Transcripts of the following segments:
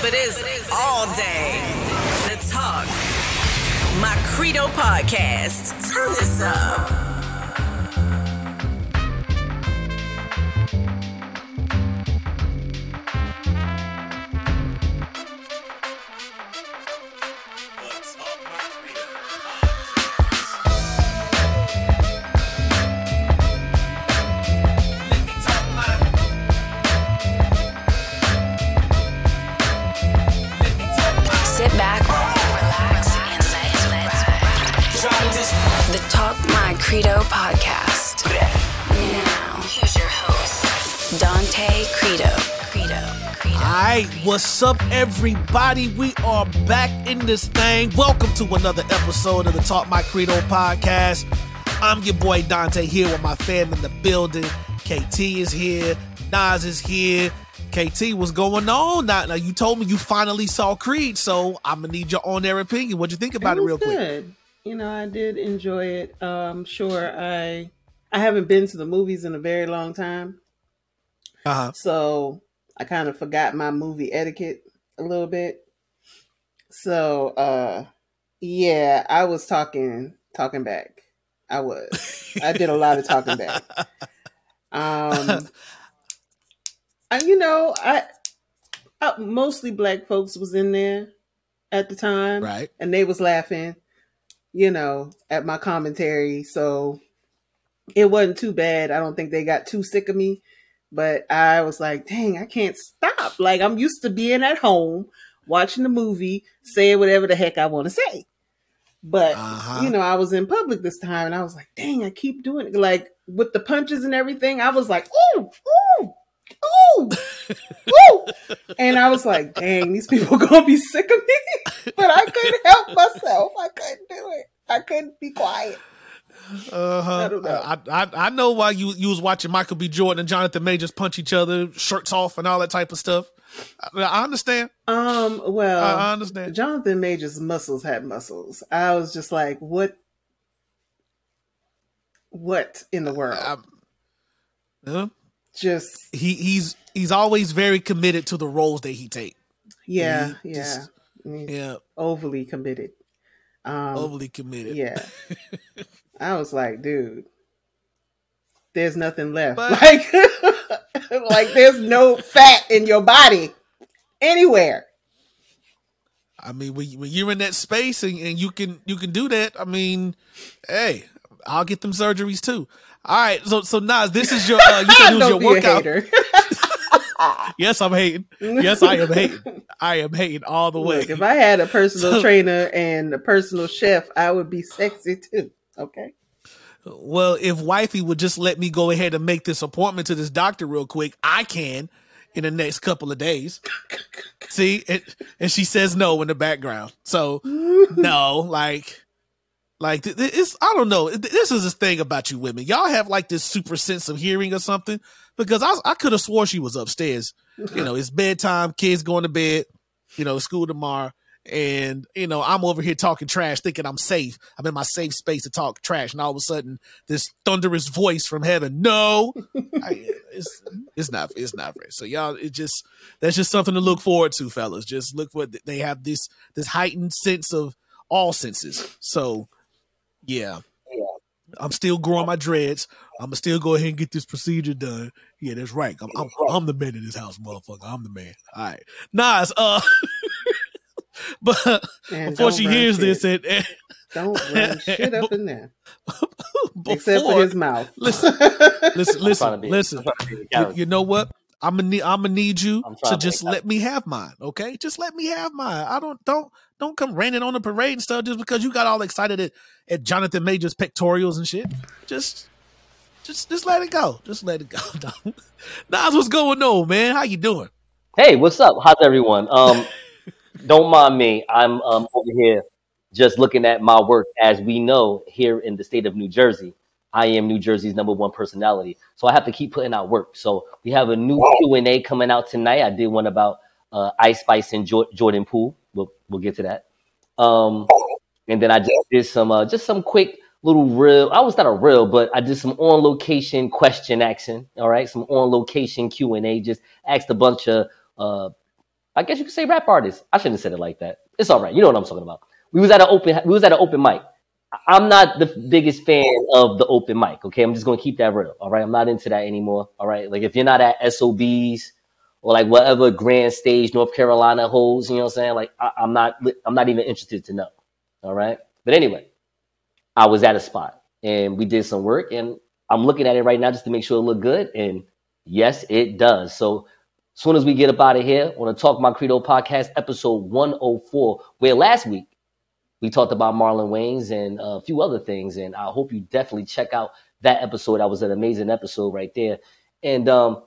but it's all day. The Talk, my Credo podcast. Turn this up. What's up, everybody? We are back in this thing. Welcome to another episode of the Talk My Credo podcast. I'm your boy Donte here with my fam in the building. KT is here, Nas is here. KT, what's going on? Now, now you told me you finally saw Creed, so I'm gonna need your on air opinion. What'd you think about it, was real quick? You know, I did enjoy it. Um, sure, I I haven't been to the movies in a very long time, Uh huh. so I kind of forgot my movie etiquette a little bit. So, uh, yeah, I was talking talking back. I was. I did a lot of talking back. Um, I, you know, I, I mostly black folks was in there at the time, Right. and they was laughing, you know, at my commentary. So it wasn't too bad. I don't think they got too sick of me, but I was like, dang, I can't stop. Like I'm used to being at home watching the movie, saying whatever the heck I want to say. But Uh-huh. you know, I was in public this time, and I was like, dang, I keep doing it. Like with the punches and everything, I was like, ooh, ooh. Ooh, ooh, and I was like, "Dang, these people gonna be sick of me." but I couldn't help myself. I couldn't do it. I couldn't be quiet. Uh huh. I. I, I know why you you was watching Michael B. Jordan and Jonathan Majors punch each other, shirts off, and all that type of stuff. I, I understand. Um, well, I, I understand. Jonathan Major's muscles had muscles. I was just like, "What? What in the world?" I, yeah. just he he's he's always very committed to the roles that he take. yeah, He yeah, just- Yeah, overly committed. Um, overly committed. Yeah. I was like, dude, there's nothing left. But- like, like there's no fat in your body anywhere. I mean, when, when you're in that space and, and you can you can do that, I mean, hey, I'll get them surgeries too. All right, so so Nas, this is your uh, you said it was your Don't be a workout. Yes, I'm hating. Yes, I am hating. I am hating all the way. Look, if I had a personal So- trainer and a personal chef, I would be sexy too. Okay. Well, if wifey would just let me go ahead and make this appointment to this doctor real quick, I can in the next couple of days. See, and, and she says no in the background. So no, like, like it's I don't know. This is this thing about you women. Y'all have like this super sense of hearing or something. Because I I could have swore she was upstairs. You know, it's bedtime. Kids going to bed. You know, school tomorrow. And you know, I'm over here talking trash, thinking I'm safe. I'm in my safe space to talk trash, and all of a sudden, this thunderous voice from heaven, "No, I, it's it's not it's not fair." So y'all, it just that's just something to look forward to, fellas. Just look what they have this this heightened sense of all senses. So yeah, I'm still growing my dreads. I'm gonna still go ahead and get this procedure done. Yeah, that's right. I'm I'm, I'm the man in this house, motherfucker. I'm the man. All right, Nas. Uh, but And before she hears shit. this, and, and Don't run shit up in there. before, Except for his mouth. listen, listen, I'm trying to listen, be- listen. I'm trying to be the You, you know what? I'm gonna need. I'm gonna need you to trying to just let me have mine. Okay, just let me have mine. I don't don't don't come raining on the parade and stuff just because you got all excited at, at Jonathan Major's pectorials and shit. Just just just let it go. Just let it go. Nas, what's going on, man? How you doing? Hey, what's up? How's everyone? Um, don't mind me. I'm um, over here just looking at my work. As we know, here in the state of New Jersey, I am New Jersey's number one personality, so I have to keep putting out work. So we have a new Q and A coming out tonight. I did one about uh, Ice Spice and Jor- Jordan Poole. We'll we'll get to that. Um, and then I just did some uh, just some quick little real. I was not a real, but I did some on location question action. All right, some on location Q and A. Just asked a bunch of uh, I guess you could say rap artist. I shouldn't have said it like that. It's all right. You know what I'm talking about. We was at an open. We was at an open mic. I'm not the biggest fan of the open mic. Okay, I'm just gonna keep that real. All right, I'm not into that anymore. All right, like if you're not at SOBs or like whatever grand stage North Carolina holds, you know what I'm saying? Like I, I'm not. I'm not even interested to know. All right, but anyway, I was at a spot and we did some work, and I'm looking at it right now just to make sure it looked good, and yes, it does. So soon as we get up out of here on the Talk My Credo podcast, episode 104, where last week we talked about Marlon Wayans and a few other things. And I hope you definitely check out that episode. That was an amazing episode right there. And um,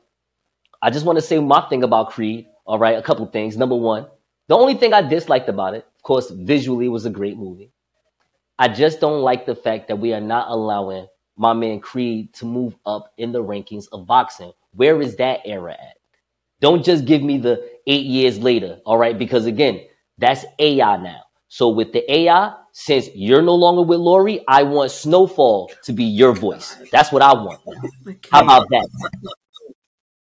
I just want to say my thing about Creed. All right, a couple things. Number one, the only thing I disliked about it, of course, visually was a great movie. I just don't like the fact that we are not allowing my man Creed to move up in the rankings of boxing. Where is that era at? Don't just give me the eight years later, all right? Because again, that's AI now. So with the AI, since you're no longer with Lori, I want Snowfall to be your voice. That's what I want. How about that?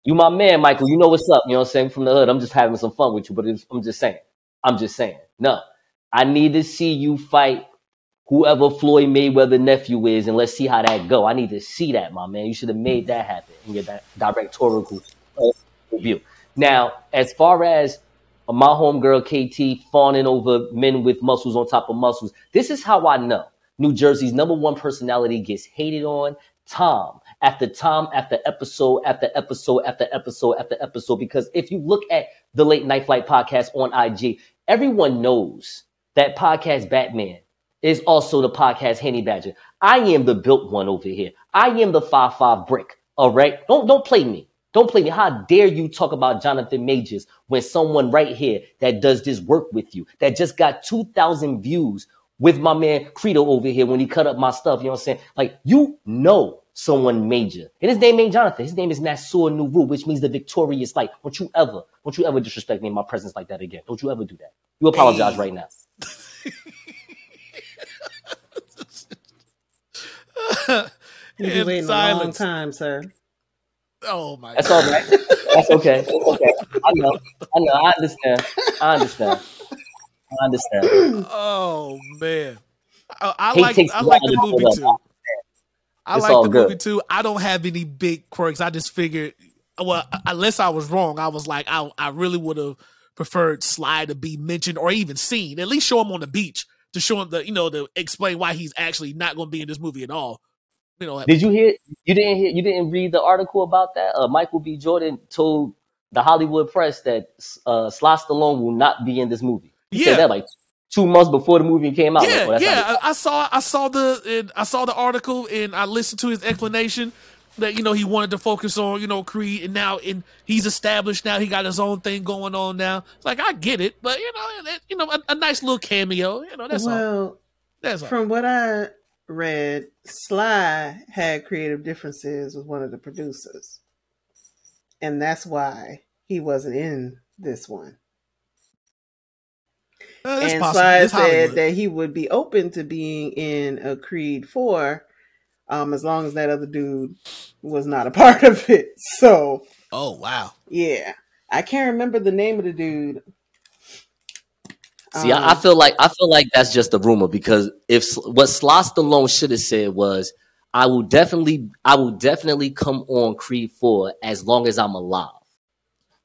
You my man, Michael. You know what's up. You know what I'm saying? From the hood. I'm just having some fun with you, but I'm just saying. I'm just saying. No. I need to see you fight whoever Floyd Mayweather nephew is, and let's see how that go. I need to see that, my man. You should have made that happen in your directorial review. Now, as far as my homegirl KT fawning over men with muscles on top of muscles. This is how I know New Jersey's number one personality gets hated on. Tom, after Tom, after episode, after episode, after episode, after episode. Because if you look at the Late Night Flight podcast on IG, everyone knows that podcast Batman is also the podcast Henny Badger. I am the built one over here. I am the five five brick. All right, don't don't play me. Don't play me. How dare you talk about Jonathan Majors when someone right here that does this work with you, that just got 2,000 views with my man Credo over here when he cut up my stuff. You know what I'm saying? Like, you know someone major. And his name ain't Jonathan. His name is Nasur Nuru, which means the victorious light. Don't you ever, don't you ever disrespect me in my presence like that again. Don't you ever do that. You apologize hey. right now. You've been waiting silence. a long time, sir. Oh my! That's God. all right. That's okay. That's okay. I know. I know. I understand. I understand. I understand. Oh man, I, I like I like the movie too. I it's like the good. movie too. I don't have any big quirks. I just figured, well, unless I was wrong, I was like, I I really would have preferred Sly to be mentioned or even seen. At least show him on the beach to show him the you know to explain why he's actually not going to be in this movie at all you know. Did you hear? You didn't hear? You didn't read the article about that? Uh, Michael B. Jordan told the Hollywood press that uh, Sly Stallone will not be in this movie. He yeah. said that like two months before the movie came out. Yeah, like, yeah. I, I, saw I saw the I saw the article and I listened to his explanation that you know he wanted to focus on you know Creed and now and he's established now he got his own thing going on now. It's like I get it, but you know you know a, a nice little cameo. You know that's well, all. That's all. From what I read Sly had creative differences with one of the producers. And that's why he wasn't in this one. Uh, and possible. Sly it's said Hollywood. that he would be open to being in a Creed 4 um, as long as that other dude was not a part of it. So. Oh, wow. Yeah. I can't remember the name of the dude. See, um, I, I, feel like I feel like that's just a rumor because if what Sly Stallone should have said was, "I will definitely, I will definitely come on Creed Four as long as I'm alive."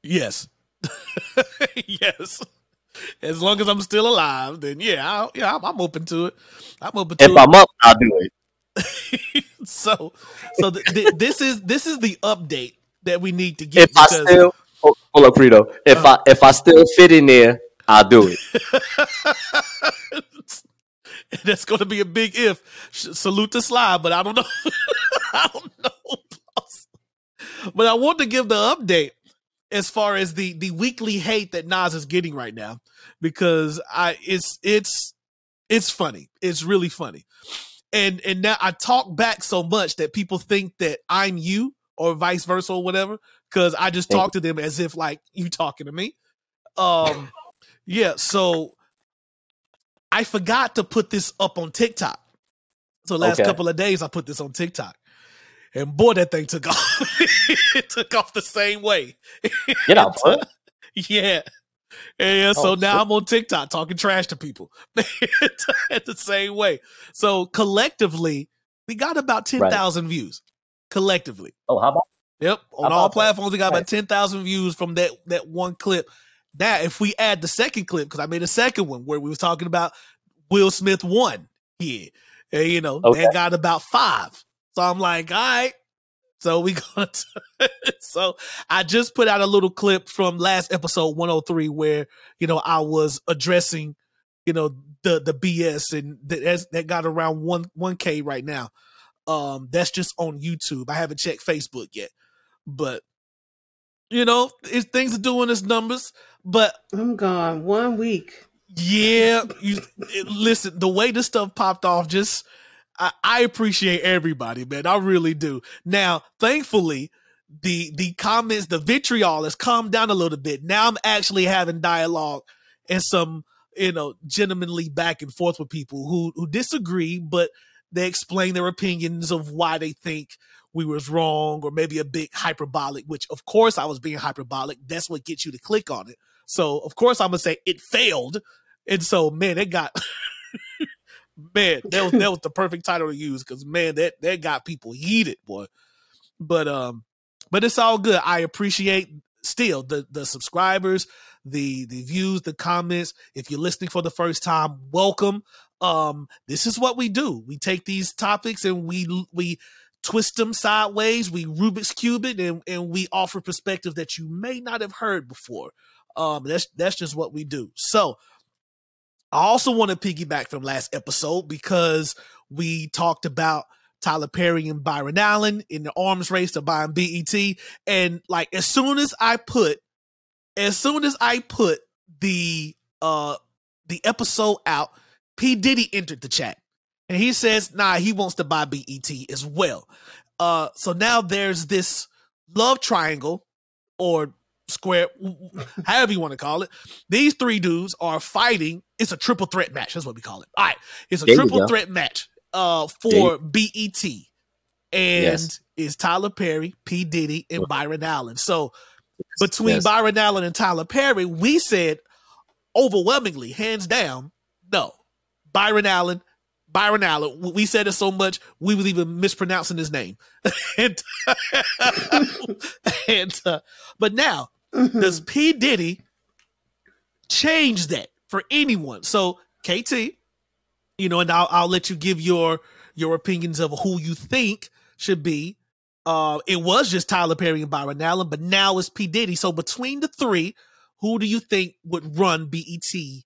Yes, yes. As long as I'm still alive, then yeah, I, yeah, I'm, I'm, open to it. I'm open to it. if it. I'm up, I'll do it. so, so th- th- this is this is the update that we need to get. If because, I still, hold, hold up, Credo. If uh, I if I still fit in there I'll do it. That's going to be a big if. Salute the Sly, but I don't know. I don't know. But I want to give the update as far as the the weekly hate that Nas is getting right now because I it's it's it's funny. It's really funny. And and now I talk back so much that people think that I'm you or vice versa or whatever because I just talk to them as if like you talking to me. Um yeah, so I forgot to put this up on TikTok. So last okay. couple of days I put this on TikTok. And boy, that thing took off. it took off the same way. Get out, Yeah. And yeah, so Oh, now shit. I'm on TikTok talking trash to people at the same way. So collectively, we got about ten thousand views. Collectively, Oh, how about yep, on all about that? platforms, we got about Right. ten thousand views from that that one clip. Now, if we add the second clip, because I made a second one where we was talking about Will Smith won here, and you know Okay. that got about five. So I'm like, all right. So we going to so I just put out a little clip from last episode 103 where you know I was addressing you know the the BS and that that got around one one k right now. Um, that's just on YouTube. I haven't checked Facebook yet, but you know it's, things are doing its numbers. But I'm gone one week. yeah, you listen. The way this stuff popped off, just I, I appreciate everybody, man. I really do. Now, thankfully, the the comments, the vitriol has calmed down a little bit. Now I'm actually having dialogue and some, you know, gentlemanly back and forth with people who who disagree, but they explain their opinions of why they think we was wrong or maybe a bit hyperbolic. Which, of course, I was being hyperbolic. That's what gets you to click on it. So, of course, I'm gonna say it failed. And so, man, it got man, that was that was the perfect title to use because man, that that got people heated, boy. But um, but it's all good. I appreciate still the the subscribers, the the views, the comments. If you're listening for the first time, welcome. Um, this is what we do. We take these topics and we we twist them sideways. We Rubik's cube it, and and we offer perspective that you may not have heard before. Um, that's that's just what we do. So. I also want to piggyback from last episode because we talked about Tyler Perry and Byron Allen in the arms race to buying BET. And like as soon as I put as soon as I put the uh the episode out, P. Diddy entered the chat. And he says, nah, he wants to buy BET as well. Uh so now there's this love triangle or square however you want to call it. These three dudes are fighting. It's a triple threat match. That's what we call it. All right. It's a There triple threat match uh There for BET. And Yes. it's Tyler Perry, P. Diddy, and Byron Allen. So between Yes. Byron Allen and Tyler Perry, we said overwhelmingly, hands down, no. Byron Allen, Byron Allen. We said it so much we was even mispronouncing his name. and and uh, but now does P Diddy change that for anyone? So KT, you know, and I'll I'll let you give your your opinions of who you think should be. Uh, it was just Tyler Perry and Byron Allen, but now it's P Diddy. So between the three, who do you think would run BET the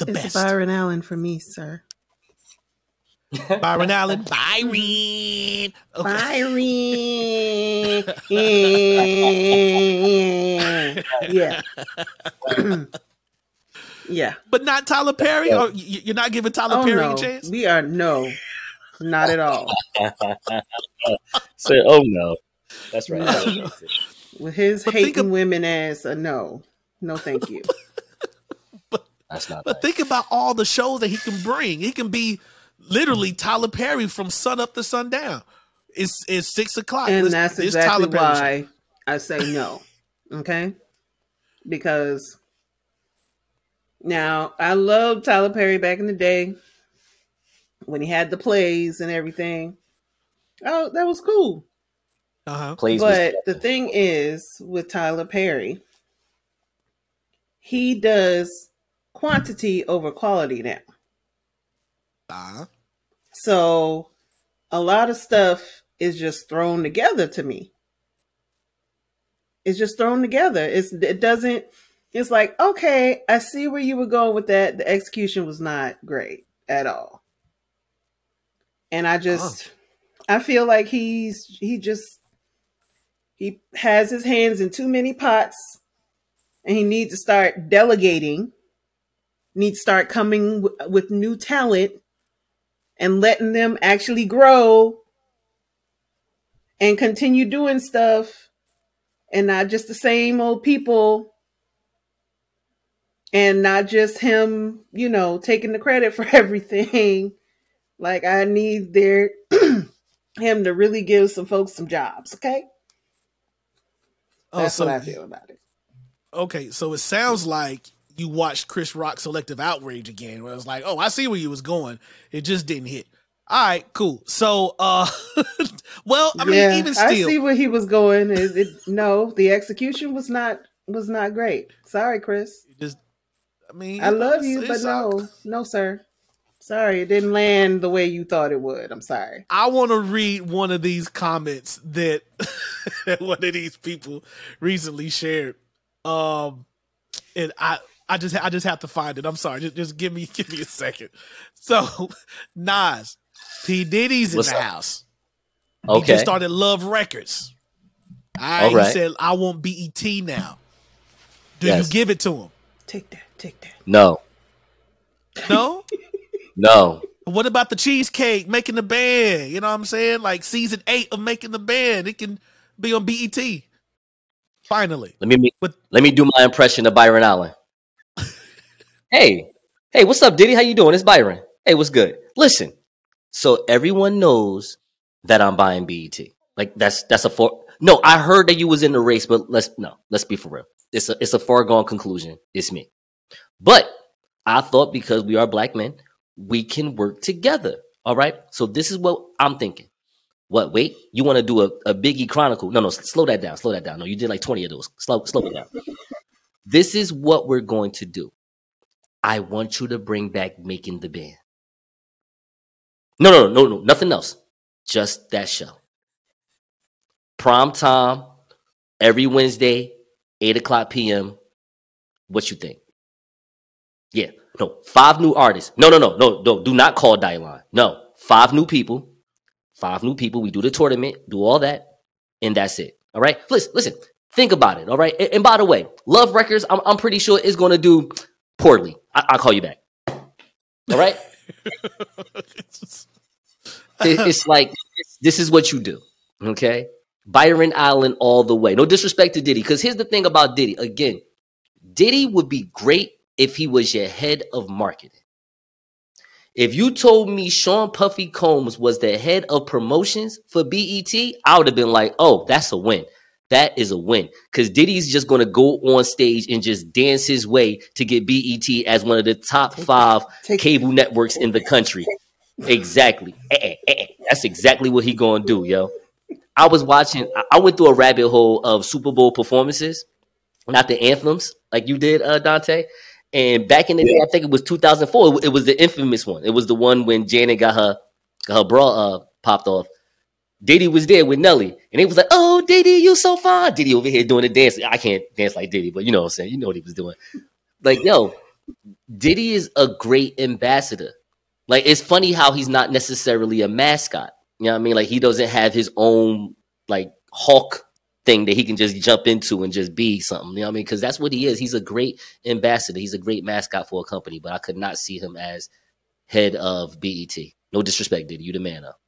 It's best? Byron Allen for me, sir. Byron Allen, Byron. Okay. Byron. yeah. yeah. But not Tyler Perry. Or oh, you're not giving Tyler Oh Perry no, a chance. we are no, not at all. So, oh no, that's right. No. With his But hating of- women ass, a no, no, thank you. That's not. But Right. think about all the shows that he can bring. He can be literally Tyler Perry from sun up to sundown. It's it's six o'clock. and Let's- that's it's exactly Tyler Perry show. why I say no. Okay, because now I loved Tyler Perry back in the day when he had the plays and everything. Oh, that was cool. Uh-huh. Plays But was- the thing is with Tyler Perry, he does quantity over quality now. Uh-huh. So a lot of stuff is just thrown together to me. It's just thrown together. It's it doesn't it's like, okay, I see where you were going with that. The execution was not great at all. And I just I feel like he's he just he has his hands in too many pots and he needs to start delegating needs to start coming w- with new talent and letting them actually grow and continue doing stuff and not just the same old people and not just him, you know, taking the credit for everything. Like I need their him to really give some folks some jobs, okay? Oh, That's so what I feel about it. okay, so it sounds like you watched Chris Rock Selective Outrage again, where I was like, oh, I see where you was going. It just didn't hit. All right, cool. So, uh, well, I mean, even still, I see where he was going. It, it, no, the execution was not was not great. Sorry, Chris. Just, I mean, I love you, but no, no, sir. Sorry, it didn't land the way you thought it would. I'm sorry. I want to read one of these comments that one of these people recently shared. Um, and I, I just, I just have to find it. I'm sorry. Just, just give me, give me a second. So, Nas, P Diddy's in What's the up? house. Okay. He just started Love Records. I All right. He said, "I want BET now." Do yes. you give it to him? Take that. Take that. No. No. no. What about the cheesecake making the band? You know what I'm saying? Like season eight of making the band, it can be on BET. Finally. Let me but, let me do my impression of Byron Allen. Hey, hey, what's up, Diddy? How you doing? It's Byron. Hey, what's good? Listen, so everyone knows that I'm buying BET. Like that's that's a for. No, I heard that you was in the race, but let's no, let's be for real. It's a it's a foregone conclusion. It's me. But I thought because we are black men, we can work together. All right. So this is what I'm thinking. What? Wait, you want to do a, a Biggie Chronicle? No, no, slow that down. Slow that down. No, you did like 20 of those. Slow, slow it down. This is what we're going to do. I want you to bring back making the band. No, no, no, no, nothing else. Just that show. Prime time, every Wednesday, 8 o'clock p.m. What you think? Yeah. No, five new artists. No, no, no, no, no. Do not call Dylan. No, five new people. Five new people. We do the tournament, do all that, and that's it. All right. Listen, listen. Think about it. All right. And, and by the way, Love Records, I'm, I'm pretty sure is going to do poorly. I, will call you back. All right. it, it's like this is what you do. Okay. Byron Allen all the way. No disrespect to Diddy, because here's the thing about Diddy. Again, Diddy would be great if he was your head of marketing. If you told me Sean Puffy Combs was the head of promotions for BET, I would have been like, oh, that's a win. That is a win. Because Diddy's just going to go on stage and just dance his way to get BET as one of the top five cable networks in the country. Exactly. Eh, eh, eh, that's exactly what he going to do, yo. I was watching, I went through a rabbit hole of Super Bowl performances, not the anthems like you did, uh, Donte. And back in the day, I think it was 2004. It was the infamous one. It was the one when Janet got her got her bra uh, popped off. Diddy was there with Nelly, and he was like, "Oh, Diddy, you so fine." Diddy over here doing the dance. I can't dance like Diddy, but you know what I'm saying. You know what he was doing. Like, yo, Diddy is a great ambassador. Like, it's funny how he's not necessarily a mascot. You know what I mean? Like, he doesn't have his own like Hulk thing that he can just jump into and just be something. You know what I mean? Because that's what he is. He's a great ambassador. He's a great mascot for a company, but I could not see him as head of BET. No disrespect, did you the man up?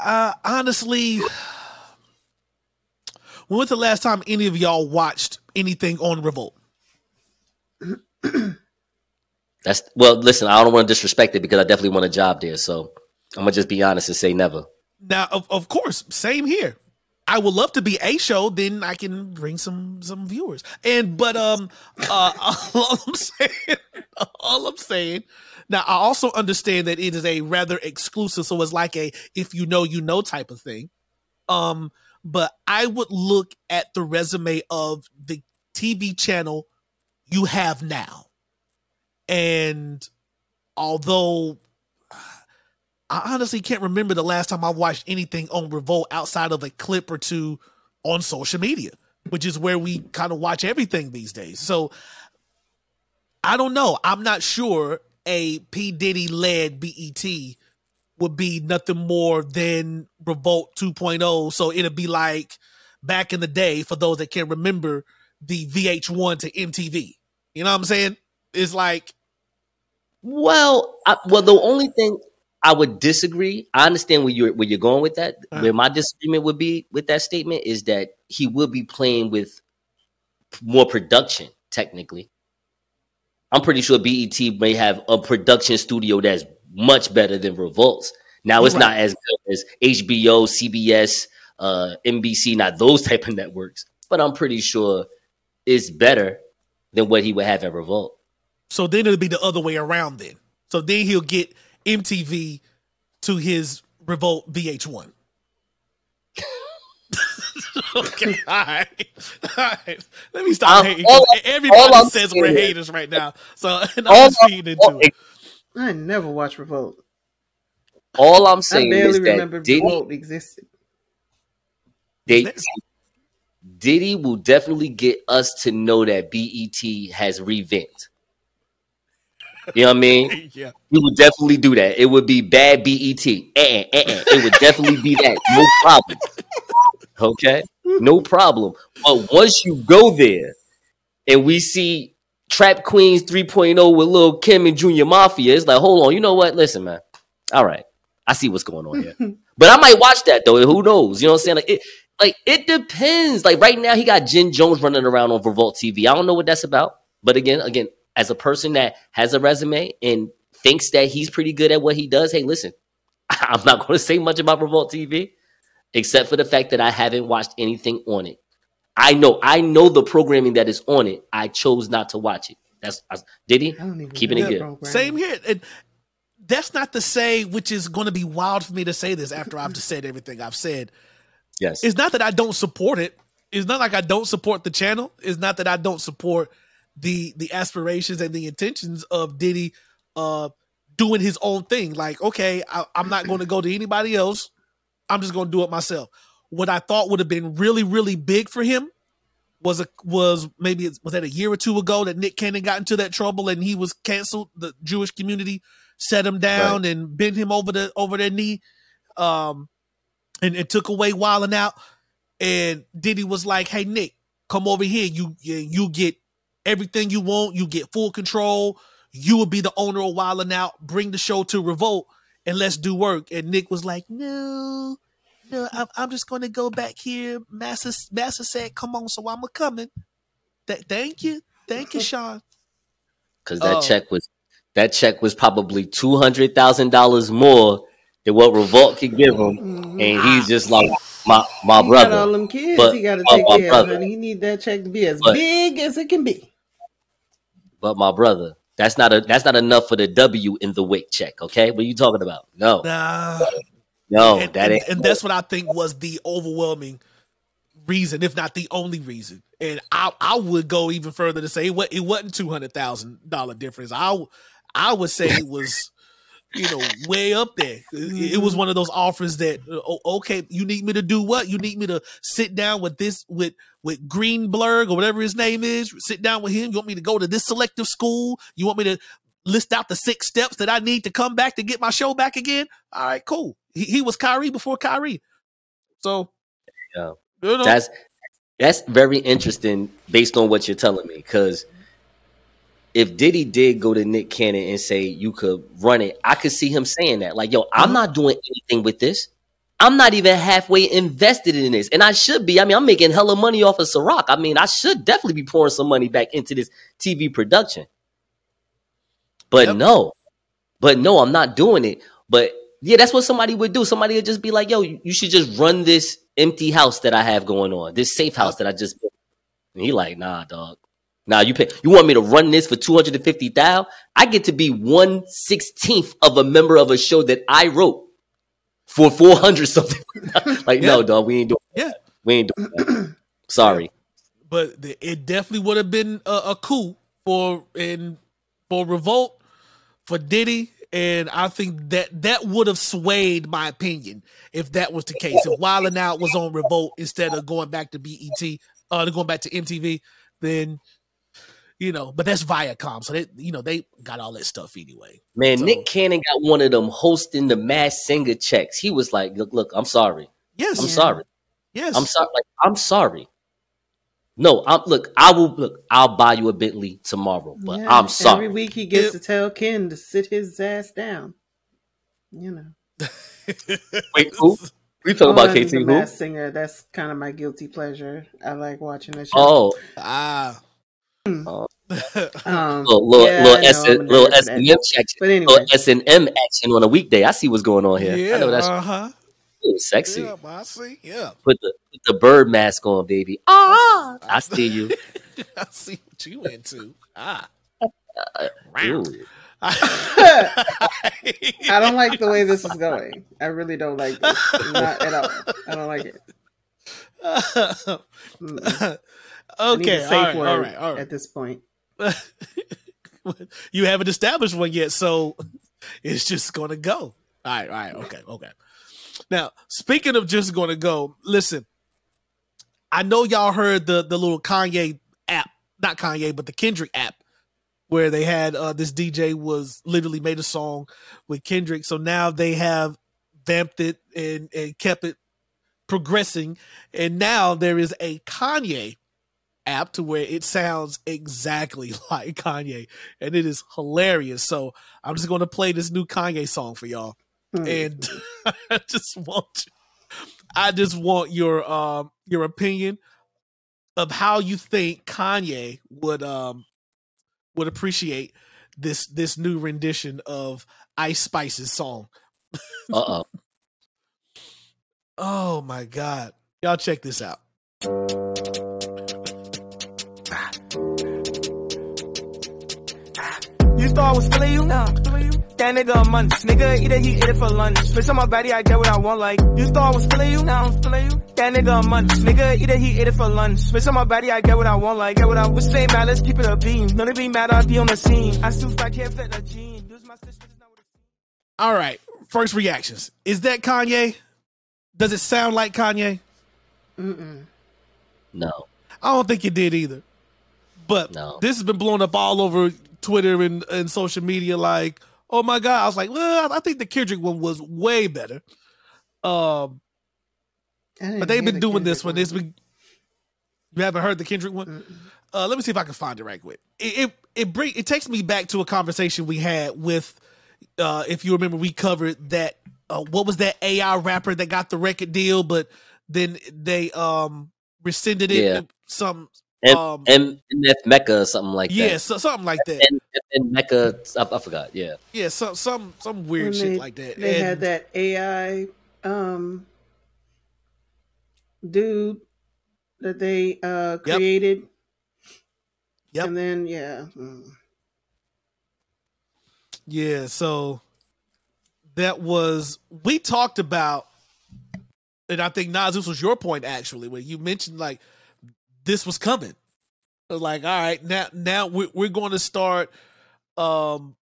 Uh, honestly, when was the last time any of y'all watched anything on Revolt? That's well. Listen, I don't want to disrespect it because I definitely want a job there. So I'm gonna just be honest and say never. Now, of, of course, same here. I would love to be a show, then I can bring some some viewers. And but um uh all I'm saying all I'm saying now I also understand that it is a rather exclusive, so it's like a if you know you know type of thing. Um, but I would look at the resume of the TV channel you have now. And although I honestly can't remember the last time I watched anything on Revolt outside of a clip or two on social media, which is where we kind of watch everything these days. So I don't know. I'm not sure a P. Diddy led BET would be nothing more than Revolt 2.0. So it'll be like back in the day, for those that can remember the VH1 to MTV. You know what I'm saying? It's like. Well, I, well, the only thing I would disagree. I understand where you're where you're going with that. Uh-huh. Where my disagreement would be with that statement is that he will be playing with more production. Technically, I'm pretty sure BET may have a production studio that's much better than Revolt's. Now it's right. not as good as HBO, CBS, uh, NBC, not those type of networks. But I'm pretty sure it's better than what he would have at Revolt. So then it'll be the other way around then. So then he'll get MTV to his Revolt VH1. okay, all right. all right. Let me stop Um, hating. all 'cause I- Everybody all says we're is- haters right now. So and I'm just I'm- feeding into all- it. I never watched Revolt. All I'm I saying barely is that Diddy, Revolt existed. they, Diddy will definitely get us to know that BET has revamped. You know what I mean? Yeah. We would definitely do that. It would be bad BET. Eh, eh, eh. It would definitely be that. No problem. Okay? No problem. But once you go there and we see Trap Queens 3.0 with Lil Kim and Junior Mafia, it's like, hold on, you know what? Listen, man. All right. I see what's going on here. but I might watch that though. Who knows? You know what I'm saying? Like it like it depends. Like right now, he got Jen Jones running around on Revolt TV. I don't know what that's about. But again, again, as a person that has a resume and thinks that he's pretty good at what he does, hey, listen, I'm not going to say much about Revolt TV, except for the fact that I haven't watched anything on it. I know, I know the programming that is on it. I chose not to watch it. That's I, did he? I Keeping it the good. program. Same here. And that's not to say, which is going to be wild for me to say this after I've just said everything I've said. Yes. It's not that I don't support it. It's not like I don't support the channel. It's not that I don't support the the aspirations and the intentions of Diddy uh doing his own thing. Like, okay, I, I'm not going to go to anybody else. I'm just going to do it myself. What I thought would have been really, really big for him was a was maybe it- was that a year or two ago that Nick Cannon got into that trouble and he was canceled. The Jewish community set him down and bent him over the over their knee, um, and it took away wilding out. And Diddy was like, "Hey Nick, come over here. You, you get everything you want. You get full control. You will be the owner of Wildin' Out. Bring the show to Revolt and let's do work." And Nick was like, "No." No, I'm, I'm just going to go back here. Master, Master said, "Come on," so I'm a coming. Th- thank you, thank you, Sean. because that Oh. check was that check was probably two hundred thousand dollars more than what Revolt could give him, mm-hmm. and he's ah. just like my my he got all them kids But he got to my- take my care of, brother. honey. He need that check to be as But- big as it can be. But my brother, that's not a that's not enough for the W in the wake check. Okay, what are you talking about? No, Nah, no, and, that and, ain't. and that's what I think was the overwhelming reason, if not the only reason. And I I would go even further to say it, it wasn't two hundred thousand dollar difference. I I would say it was. You know, way up there. It, it was one of those offers that, uh, oh, okay, you need me to do what? You need me to sit down with this, with with Greenberg or whatever his name is. Sit down with him. You want me to go to this selective school? You want me to list out the six steps that I need to come back to get my show back again? All right, cool. He, he was Kyrie before Kyrie. So, Yeah. you know, That's that's very interesting based on what you're telling me. Because if Diddy did go to Nick Cannon and say you could run it, I could see him saying that. Like, yo, I'm not doing anything with this. I'm not even halfway invested in this, and I should be. I mean, I'm making hella money off of Ciroc. I mean, I should definitely be pouring some money back into this TV production. But Yep. no, but no, I'm not doing it. But yeah, that's what somebody would do. Somebody would just be like, "Yo, you you should just run this empty house that I have going on, this safe house that I just." Built. And he like, "Nah, dog. Nah, you pay. You want me to run this for two hundred and fifty thousand? I get to be one sixteenth of a member of a show that I wrote for four hundred something. like, no, Yeah. dog, we ain't doing. It. Yeah. that. we ain't doing. That. Sorry. but it definitely would have been a, a coup for in for Revolt for Diddy, and I think that that would have swayed my opinion if that was the case. If Wildin' Out was on Revolt instead of going back to BET, uh, going back to MTV, then you know. But that's Viacom, so they you know they got all that stuff anyway. Man, So- Nick Cannon got one of them hosting the Masked Singer checks. He was like, "Look, look, I'm sorry. Yes, I'm sorry. yes, I'm sorry. Like, I'm sorry. No, I'm look. I will look. I'll buy you a Bentley tomorrow, but Yeah, I'm sorry. Every week he gets Yep. to tell Ken to sit his ass down. You know. Wait, who? We talking Oh, about and KT the who? Masked Singer. That's kind of my guilty pleasure. I like watching that show. Oh, Ah, um, little little, yeah, little, I know, S, I'm a little S that. and M action. But anyway, Little S and M action on a weekday. I see what's going on here. yeah, I know that's uh huh. It was sexy. Yeah, I see. Yeah, Put the put the bird mask on, baby. Ah, I see you. I see what you into. Ah, Ooh. I don't like the way this is going. I really don't like this. Not at all. I don't like it. Okay, a all safe right, word all right, all right. at this point. you haven't established one yet, so it's just gonna go. All right, all right, okay, okay. Now, speaking of just gonna go, listen. I know y'all heard the the little Kanye app, not Kanye, but the Kendrick app, where they had uh this DJ was literally made a song with Kendrick. So now they have vamped it and and kept it progressing, and now there is a Kanye app to where it sounds exactly like Kanye, and it is hilarious. So I'm just going to play this new Kanye song for y'all, Mm. and I just want, I just want your um your opinion of how you think Kanye would um would appreciate this this new rendition of Ice Spice's song. Uh oh. Oh my god, y'all check this out. You thought I was feeling you? Nah, feeling you. That nigga a munch. Nigga, either he eat it for lunch. Bitch on my body, I get what I want. Like, you thought I was feeling you? Nah, I'm feeling you. That nigga a munch. Nigga, either he ate it for lunch. Bitch on my body, I get what I want. Like, get what I want. Stay mad, let's keep it a beam. No, they be mad, I'll be on the scene. I still like can't fit the jean. Use my stitch, not with a- All right, first reactions. Is that Kanye? Does it sound like Kanye? Mm-mm. No. I don't think it did either. But No. this has been blown up all over Twitter and, and social media. Like, oh my god! I was like, well, I think the Kendrick one was way better. Um, but they've been the doing this Kendrick one. It's been. You haven't heard the Kendrick one? Mm-mm. Uh, let me see if I can find it right quick. It it it, bring, it takes me back to a conversation we had with, uh, if you remember, we covered that. Uh, what was that AI rapper that got the record deal, but then they um rescinded it? Yeah. Some M- Um, M- FN Meka or something like yeah, that. Yeah, so, something like that. And, and Meka, I, I forgot. Yeah. Yeah, some some some weird When shit they, like that. They And- had that AI um dude that they uh Yep. created. Yep. And then yeah. mm. Yeah, so that was we talked about, and I think Nas, this was your point actually, where you mentioned like this was coming. It was Like, all right, now now we're we're going to start um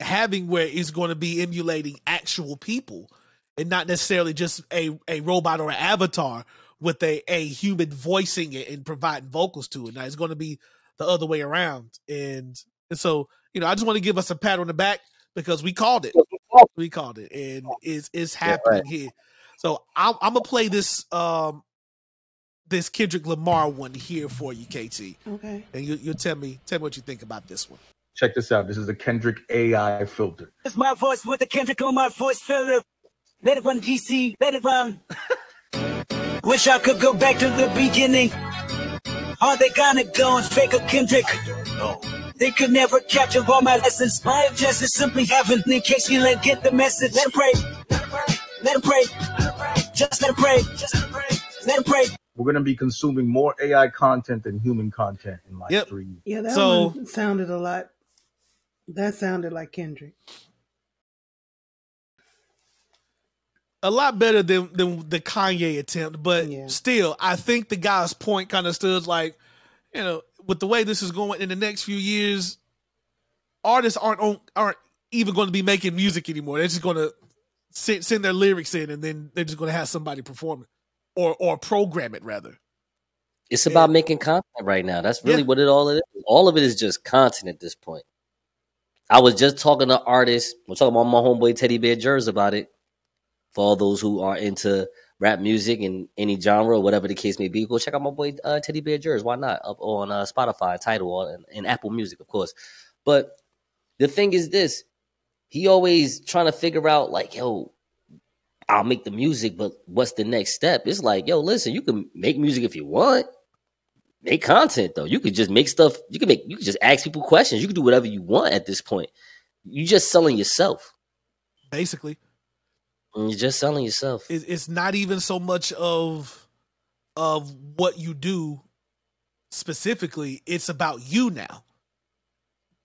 having where it's going to be emulating actual people and not necessarily just a a robot or an avatar with a a human voicing it and providing vocals to it. Now it's going to be the other way around, and and so you know, I just want to give us a pat on the back because we called it. We called it, and it's it's Yeah, happening here. So I'm, I'm gonna play this um this Kendrick Lamar one here for you, KT, Okay. and you you'll tell me tell me what you think about this one. Check this out. This is a Kendrick AI filter. It's my voice with the Kendrick on my voice filter. Let it run DC, let it run. Wish I could go back to the beginning. Are they gonna go and fake a Kendrick? They could never capture all my lessons. My objective is simply having in case you let get the message. Let him pray. Let him pray. Just let him pray. Let him pray. We're going to be consuming more AI content than human content in like Yep. three years. Yeah, that So- one sounded a lot. That sounded like Kendrick. a lot better than than the Kanye attempt, but Yeah. still, I think the guy's point kind of stood like, you know, with the way this is going in the next few years, artists aren't on, aren't even going to be making music anymore. They're just going to send, send their lyrics in, and then they're just going to have somebody perform it or or program it rather. It's about making content right now. That's really Yeah. what it all is. All of it is just content at this point. I was just talking to artists. I'm talking about my homeboy Teddy Bear Jers about it. For all those who are into rap music and any genre, or whatever the case may be, go check out my boy uh, Teddy Bear Jers. Why not? Up on uh, Spotify, Tidal, and, and Apple Music, of course. But the thing is this: he always trying to figure out, like, yo, I'll make the music, but what's the next step? It's like, yo, listen, you can make music if you want make content though. You could just make stuff. You can make. You can just ask people questions. You can do whatever you want at this point. You just selling yourself. Basically, mm, You're just selling yourself. It's not even so much of of what you do specifically. It's about you now.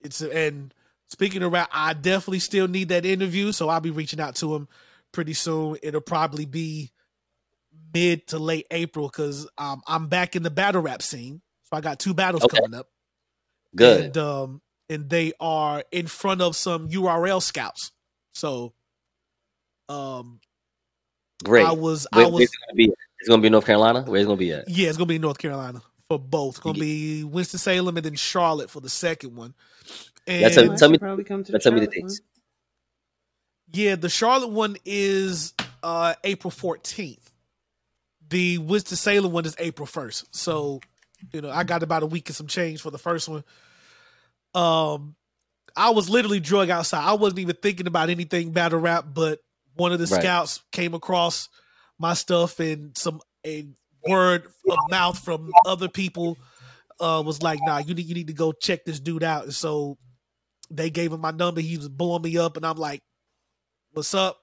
It's and speaking of rap, I definitely still need that interview, so I'll be reaching out to him pretty soon. It'll probably be mid to late April because um, I'm back in the battle rap scene. So I got two battles Okay. coming up. Good. And um and they are in front of some URL scouts. So um Great. I was Where- I was it gonna be? It's gonna be North Carolina. Where's it gonna be at? yeah, it's gonna be North Carolina for both. It's gonna be Winston Salem and then Charlotte for the second one. And That's a- I tell me- probably come to Let's tell me the dates. one. Yeah, the Charlotte one is uh April 14th. The Winston Salem one is April 1st. So, you know, I got about a week and some change for the first one. Um I was literally drug outside. I wasn't even thinking about anything battle rap, but one of the Right. scouts came across my stuff and some a word of mouth from other people uh was like, nah, you need you need to go check this dude out. And so they gave him my number. He was blowing me up, and I'm like, What's up?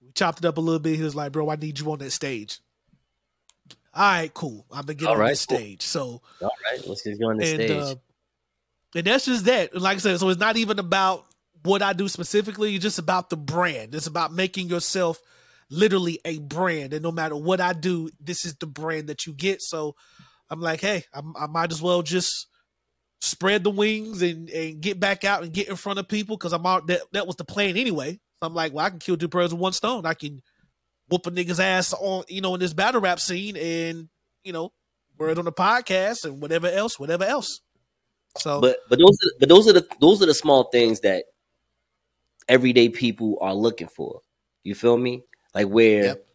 We chopped it up a little bit. He was like, Bro, I need you on that stage. All right, cool. I'm gonna get All on right, cool. stage. So All right, let's just go on the and stage. uh, and that's just that. Like I said, so it's not even about what I do specifically. It's just about the brand. It's about making yourself literally a brand, and no matter what I do, this is the brand that you get. So I'm like, hey, I'm, I might as well just spread the wings and and get back out and get in front of people because I'm out. That that was the plan anyway. I'm like, well, I can kill two birds with one stone. I can whoop a nigga's ass on you know in this battle rap scene and you know word on the podcast and whatever else, whatever else. So but but those are, but those are the those are the small things that everyday people are looking for. You feel me? Like where Yep.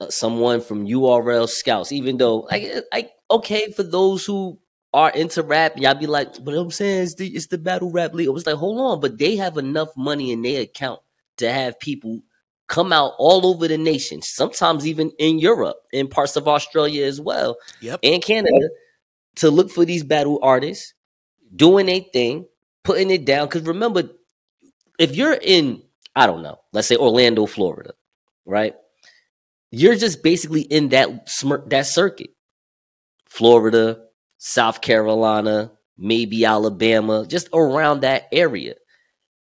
uh, someone from URL Scouts, even though like like okay for those who are into rap, y'all be like, but I'm saying it's the it's the battle rap league. I was like, hold on, but they have enough money in their account to have people come out all over the nation, sometimes even in Europe, in parts of Australia as well Yep. and Canada to look for these battle artists doing a thing, putting it down. Because remember, if you're in, I don't know, let's say Orlando, Florida, right? You're just basically in that smir- that circuit. Florida, South Carolina, maybe Alabama, just around that area.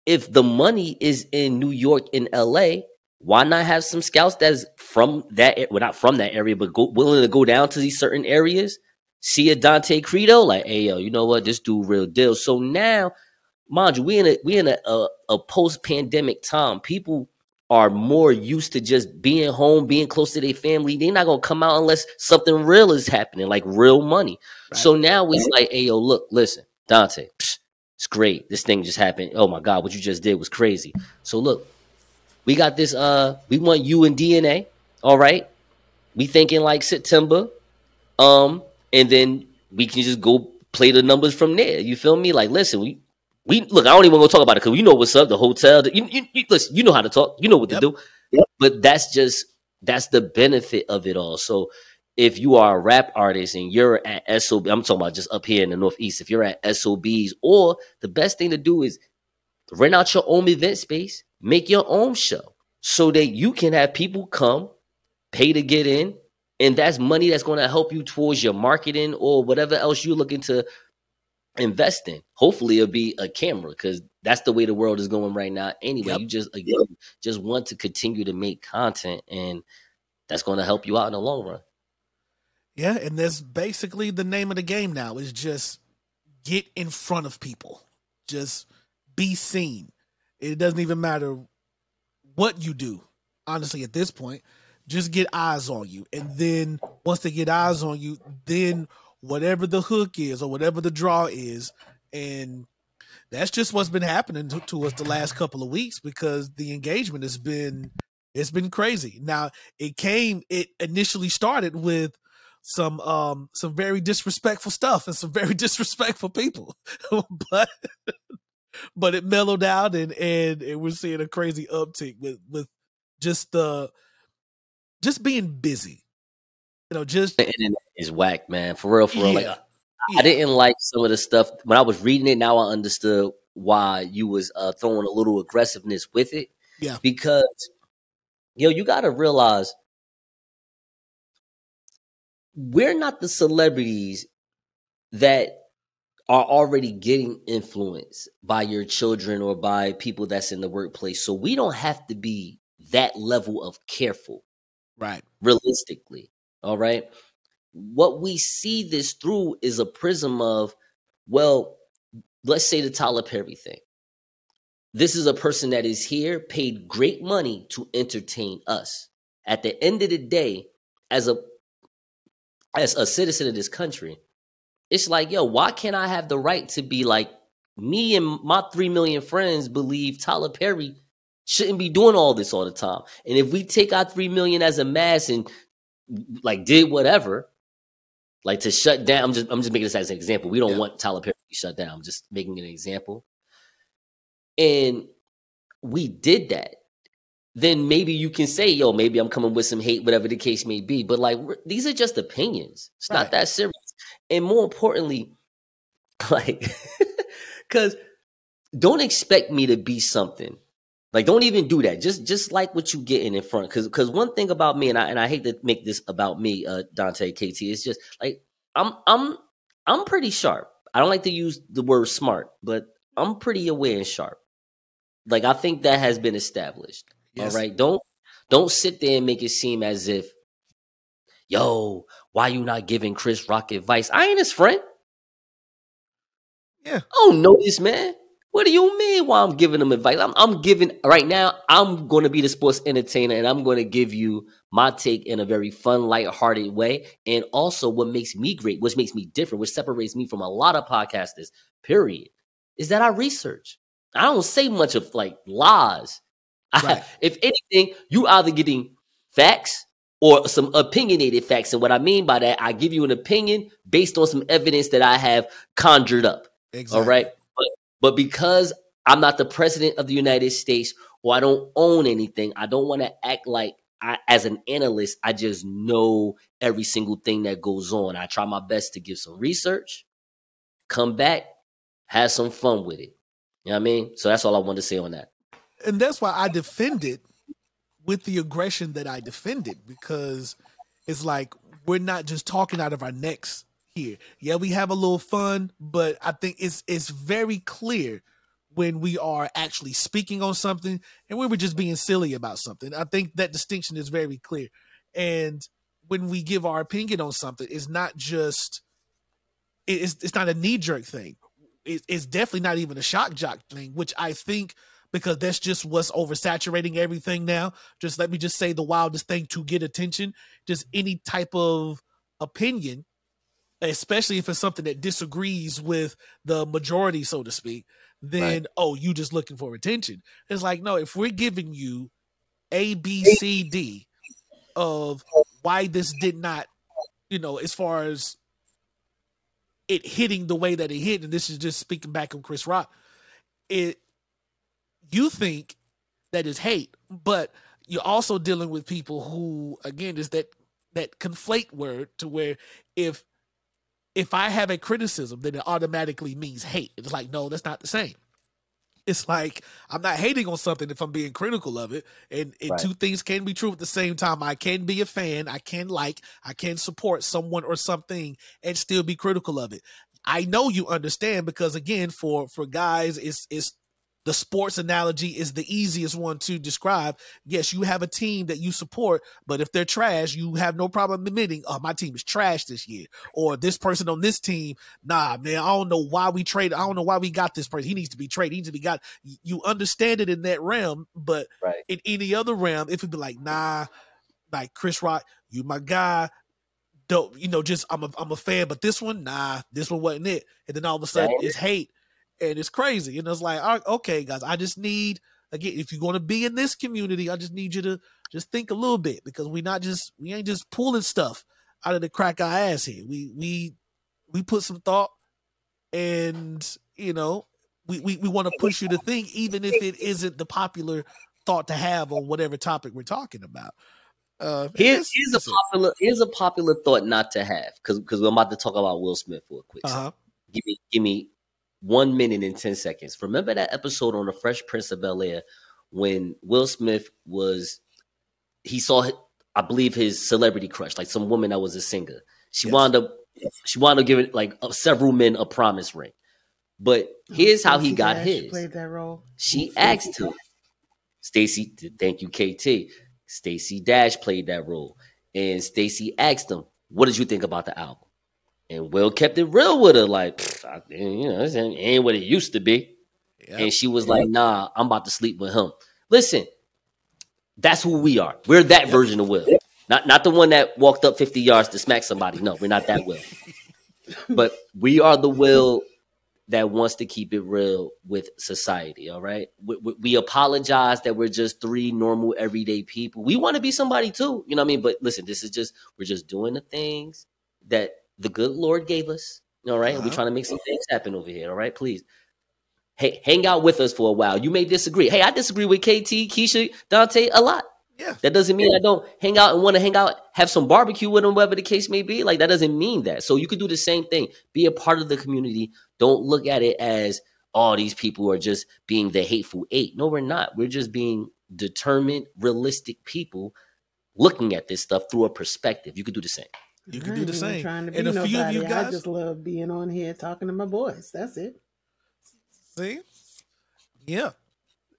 If the money is in New York and LA, why not have some scouts that's from that well not from that area but go, willing to go down to these certain areas see a Donte credo like hey yo you know what? This dude real deal. So now mind you we in a we in a, a, a post-pandemic time. People are more used to just being home being close to their family. They're not gonna come out unless something real is happening like real money. So now it's like hey yo look listen Donte it's great this thing just happened oh my god what you just did was crazy so look we got this uh we want you and DNA. All right. We thinking like September. Um, and then we can just go play the numbers from there. You feel me? Like, listen, we we look, I don't even want to talk about it because you know what's up, the hotel. The, you, you, you listen, you know how to talk, you know what Yep. to do. But that's just that's the benefit of it all. So if you are a rap artist and you're at SOB, I'm talking about just up here in the Northeast, if you're at SOBs, or the best thing to do is rent out your own event space, make your own show so that you can have people come, pay to get in, and that's money that's going to help you towards your marketing or whatever else you're looking to invest in. Hopefully, it'll be a camera because that's the way the world is going right now. Anyway, Yep. you just uh, again just want to continue to make content, and that's going to help you out in the long run. Yeah, and that's basically the name of the game now is just get in front of people. Just be seen. It doesn't even matter what you do, honestly, at this point. Just get eyes on you. And then once they get eyes on you, then whatever the hook is or whatever the draw is, and that's just what's been happening to, to us the last couple of weeks because the engagement has been it's been crazy. Now it came it initially started with some um some very disrespectful stuff and some very disrespectful people but but it mellowed out and, and and we're seeing a crazy uptick with with just the just being busy you know just The internet is whack, man. For real, for real. Like Yeah. I- didn't like some of the stuff when I was reading it. Now I understood why you was uh, throwing a little aggressiveness with it. Yeah. because yo, you got to realize we're not the celebrities that are already getting influenced by your children or by people that's in the workplace. So we don't have to be that level of careful, Right. realistically. All right. What we see this through is a prism of, well, let's say the Tyler Perry thing. This is a person that is here, paid great money to entertain us. At the end of the day, as a as a citizen of this country, it's like, yo, why can't I have the right to be like me and my three million friends believe Tyler Perry shouldn't be doing all this all the time. And if we take our three million as a mass and like did whatever, like to shut down, I'm just I'm just making this as an example. We don't Yeah. want Tyler Perry to be shut down. I'm just making an example. And we did that. Then maybe you can say, yo, maybe I'm coming with some hate, whatever the case may be. But like these are just opinions. It's Right. not that serious. And more importantly, like, because don't expect me to be something. Like, don't even do that. Just just like what you getting in front. Cause cause one thing about me, and I and I hate to make this about me, uh, Donte KT, it's just like I'm I'm I'm pretty sharp. I don't like to use the word smart, but I'm pretty aware and sharp. Like I think that has been established. Yes. All right. Don't don't sit there and make it seem as if, yo, why you not giving Chris Rock advice? I ain't his friend. Yeah. I don't know this man. What do you mean why I'm giving him advice? I'm, I'm giving right now, I'm going to be the sports entertainer and I'm going to give you my take in a very fun, light-hearted way. And also what makes me great, which makes me different, which separates me from a lot of podcasters, period, is that I research. I don't say much of like lies. I- Right. if anything, you either getting facts or some opinionated facts. And what I mean by that, I give you an opinion based on some evidence that I have conjured up. Exactly. All right. But but because I'm not the president of the United States or I don't own anything, I don't want to act like I, as an analyst, I just know every single thing that goes on. I try my best to give some research, come back, have some fun with it. You know what I mean? So that's all I wanted to say on that. And that's why I defended with the aggression that I defended because it's like we're not just talking out of our necks here. Yeah, we have a little fun, but I think it's it's very clear when we are actually speaking on something and when we're just being silly about something. I think that distinction is very clear. And when we give our opinion on something, it's not just it's it's not a knee jerk thing. It, it's definitely not even a shock jock thing, which I think because that's just what's oversaturating everything now. Just let me just say the wildest thing to get attention. Just any type of opinion, especially if it's something that disagrees with the majority, so to speak, then Right. oh, you just looking for attention. It's like, no, if we're giving you A, B, C, D of why this did not, you know, as far as it hitting the way that it hit, and this is just speaking back on Chris Rock, it you think that is hate, but you're also dealing with people who, again, is that that conflate word to where if if I have a criticism, then it automatically means hate. It's like, no, that's not the same. It's like I'm not hating on something if I'm being critical of it. And, and Right. two things can be true at the same time. I can be a fan, I can like, I can support someone or something and still be critical of it. I know you understand because again, for for guys, it's it's the sports analogy is the easiest one to describe. Yes, you have a team that you support, but if they're trash, you have no problem admitting, "Oh, my team is trash this year," or this person on this team, nah, man, I don't know why we traded. I don't know why we got this person. He needs to be traded. He needs to be got. You understand it in that realm, but Right. in any other realm, if it'd be like, nah, like Chris Rock, you my guy. Don't you know? Just I'm a I'm a fan, but this one, nah, this one wasn't it. And then all of a sudden, Right. it's hate, and it's crazy. And it's like, right, okay, guys, I just need again, if you're going to be in this community, I just need you to just think a little bit because we not just we ain't just pulling stuff out of the crack our ass here. We we we put some thought, and you know, we we, we want to push you to think, even if it isn't the popular thought to have on whatever topic we're talking about. Uh, Here, that's- here's a popular here's a popular thought not to have because because we're about to talk about Will Smith for a quick. Uh-huh. Give me give me one minute and ten seconds. Remember that episode on the Fresh Prince of Bel Air when Will Smith was he saw, I believe, his celebrity crush, like some woman that was a singer. She Yes. wound up, she wound up giving like uh, several men a promise ring. But here's how he got his. Played that role. She asked him. Stacy, thank you, KT. Stacey Dash played that role, and Stacy asked him, "What did you think about the album?" And Will kept it real with her, like, I- you know, this ain't ain't what it used to be. Yeah. And she was like, "Nah, I'm about to sleep with him." Listen, that's who we are. We're that version of Will, not not the one that walked up 50 yards to smack somebody. No, we're not that Will. but we are the Will that wants to keep it real with society. All right, we, we, we apologize that we're just three normal everyday people. We want to be somebody too, you know what I mean? But listen, this is just we're just doing the things that the good Lord gave us. All right? and we're Uh-huh. trying to make some things happen over here. All right, please. Hey, hang out with us for a while. You may disagree. Hey, I disagree with KT, Keisha, Donte a lot. Yeah. That doesn't mean I don't hang out and want to hang out, have some barbecue with them, whatever the case may be. Like that doesn't mean that. So you could do the same thing. Be a part of the community. Don't look at it as all these people are just being the hateful eight. No, we're not. We're just being determined, realistic people looking at this stuff through a perspective. You could do the same. You I can do ain't the same. Trying to be And a few of nobody. you I just love being on here talking to my boys. That's it. see, yeah.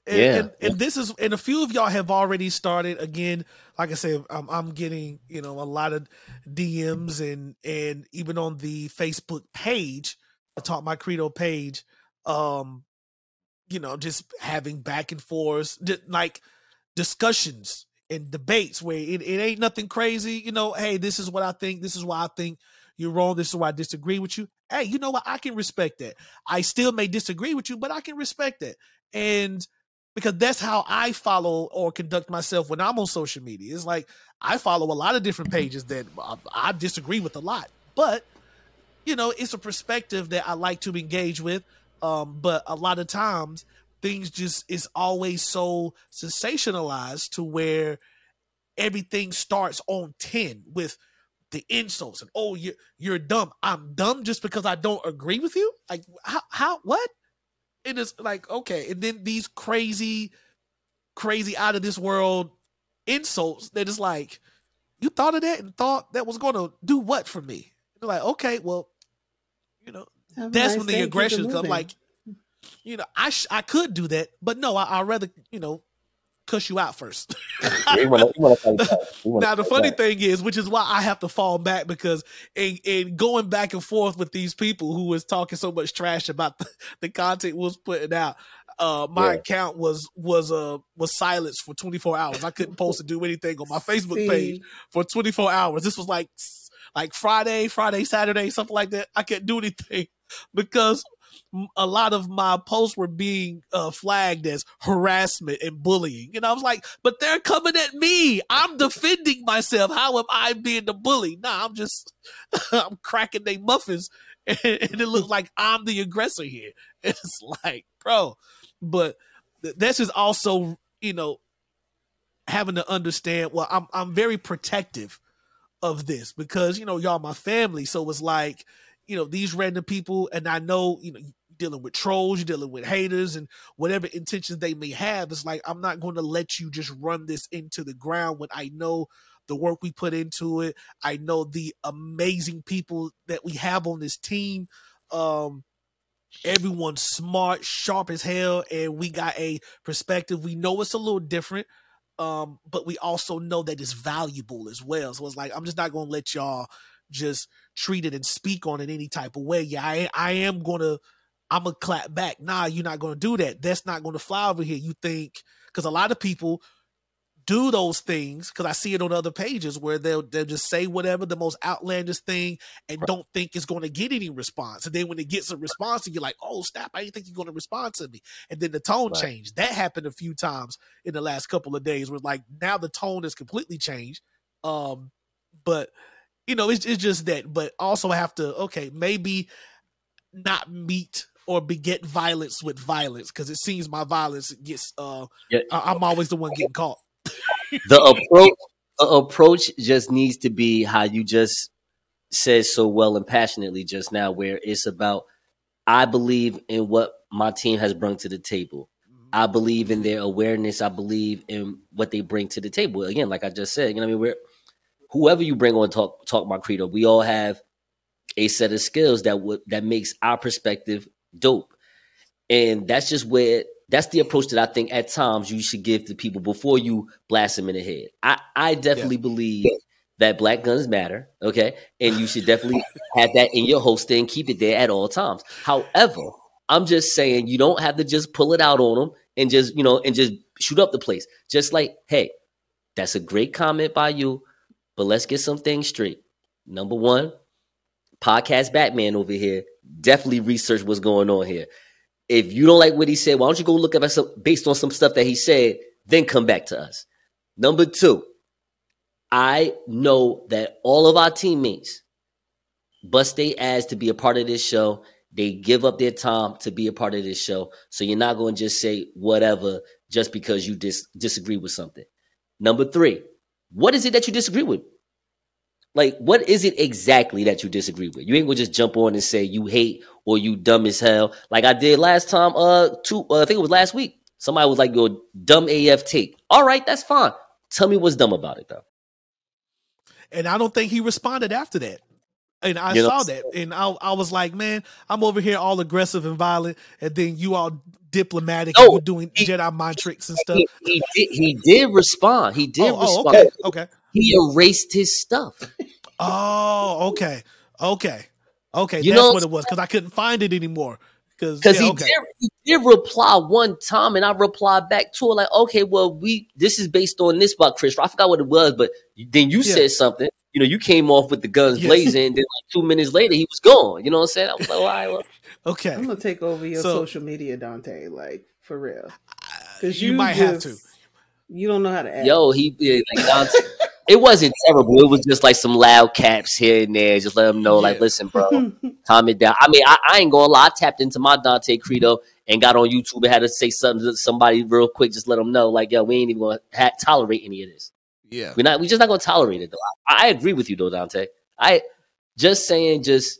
And, Yeah. and, and this is and a few of y'all have already started again like i said i'm, I'm getting you know a lot of dms and and even on the facebook page the talk my credo page um you know just having back and forth like discussions and debates where it, it ain't nothing crazy you know hey this is what i think this is why i think you're wrong this is why i disagree with you hey you know what i can respect that i still may disagree with you but i can respect that and because that's how I follow or conduct myself when I'm on social media. It's like I follow a lot of different pages that I, I disagree with a lot, but you know, it's a perspective that I like to engage with. Um, but a lot of times things just is always so sensationalized to where everything starts on 10 with the insults and oh you're you're dumb. I'm dumb just because I don't agree with you. Like how how what? And it is like okay and then these crazy crazy out of this world insults that is like you thought of that and thought that was going to do what for me They're like okay well you know Have that's nice when the day. Keep it aggression come like you know i sh- i could do that but no I- i'd rather you know cuss you out first We wanna- we wanna fight back. We wanna now the funny back. thing is, which is why I have to fall back because in, in going back and forth with these people who was talking so much trash about the, the content was putting out, uh, my Yeah. account was was uh was silenced for 24 hours. I couldn't post or do anything on my Facebook See, page for 24 hours. This was like like Friday, Friday, Saturday, something like that. I couldn't do anything because m- a lot of my posts were being uh, flagged as harassment and bullying. And I was like, but they're coming at me. I'm defending myself. How am I being the bully? Nah, I'm just, I'm cracking they muffins. And, and it looks like I'm the aggressor here. It's like, bro, but th- this is also, you know, having to understand, well, I'm, I'm very protective of this because, you know, y'all my family. So it's like, you know, these random people, and I know, you know, dealing with trolls, you're dealing with haters, and whatever intentions they may have. It's like I'm not going to let you just run this into the ground when I know the work we put into it. I know the amazing people that we have on this team. Um, everyone's smart, sharp as hell, and we got a perspective. We know it's a little different, um, but we also know that it's valuable as well. So it's like I'm just not gonna let y'all just treat it and speak on it any type of way. Yeah, I I am gonna I'm gonna clap back. Nah, you're not gonna do that. That's not gonna fly over here. You think because a lot of people do those things because I see it on other pages where they'll they'll just say whatever the most outlandish thing and don't think it's going to get any response. And then when it gets a response, and you're like, "Oh snap! I didn't think you're going to respond to me." And then the tone Right. changed. That happened a few times in the last couple of days. Where like now the tone has completely changed. Um, but you know, it's it's just that. But also have to okay, maybe not meet or beget violence with violence because it seems my violence gets uh Yeah. I- I'm always the one getting caught. the approach the approach just needs to be how you just said so well and passionately just now where it's about i believe in what my team has brought to the table I believe in their awareness. I believe in what they bring to the table. Again, like I just said, you know, what I mean, we're whoever you bring on talk talk my credo. We all have a set of skills that would that makes our perspective dope, and that's just where that's the approach that I think at times you should give to people before you blast them in the head. I I definitely yeah. believe that black guns matter, okay, and you should definitely have that in your holster and keep it there at all times. However, I'm just saying you don't have to just pull it out on them and just you know and just shoot up the place. Just like, hey, that's a great comment by you, but let's get some things straight. Number one, podcast Batman over here definitely research what's going on here. If you don't like what he said, why don't you go look up some based on some stuff that he said, then come back to us. Number two, I know that all of our teammates bust their ass to be a part of this show they give up their time to be a part of this show. So you're not going to just say whatever just because you dis- disagree with something. Number three, what is it that you disagree with? Like, what is it exactly that you disagree with? You ain't gonna just jump on and say you hate or you dumb as hell, like I did last time. Uh, two, uh, I think it was last week. Somebody was like, "Your dumb AF take." All right, that's fine. Tell me what's dumb about it, though. And I don't think he responded after that. And I you saw that, and I, I was like, man, I'm over here all aggressive and violent, and then you all diplomatic, oh, doing he, Jedi mind tricks and stuff. He, he, did, he did respond. He did oh, respond. Oh, okay, okay. He erased his stuff. Oh, okay, okay, okay. You That's know, what it was because I couldn't find it anymore. Because yeah, he, okay. did, he did reply one time, and I replied back to it like, okay, well, we this is based on this about Chris. I forgot what it was, but then you yeah. said something you know, you came off with the guns yes. blazing, and then like two minutes later, he was gone. You know what I'm saying? I was like, all right, well. Okay. I'm gonna take over your so, social media, Donte. Like for real, because you, you, might just, have to. You don't know how to act. Yo, he like Donte. it wasn't terrible. It was just like some loud caps here and there. Just let them know, yeah. like, listen, bro, calm it down. I mean, I, I, ain't gonna lie. I tapped into my Donte Credo and got on YouTube and had to say something to somebody real quick. Just let them know, like, yo, we ain't even gonna ha- tolerate any of this. Yeah, we're not. We're just not gonna tolerate it though. I, I agree with you though, Donte. I just saying, just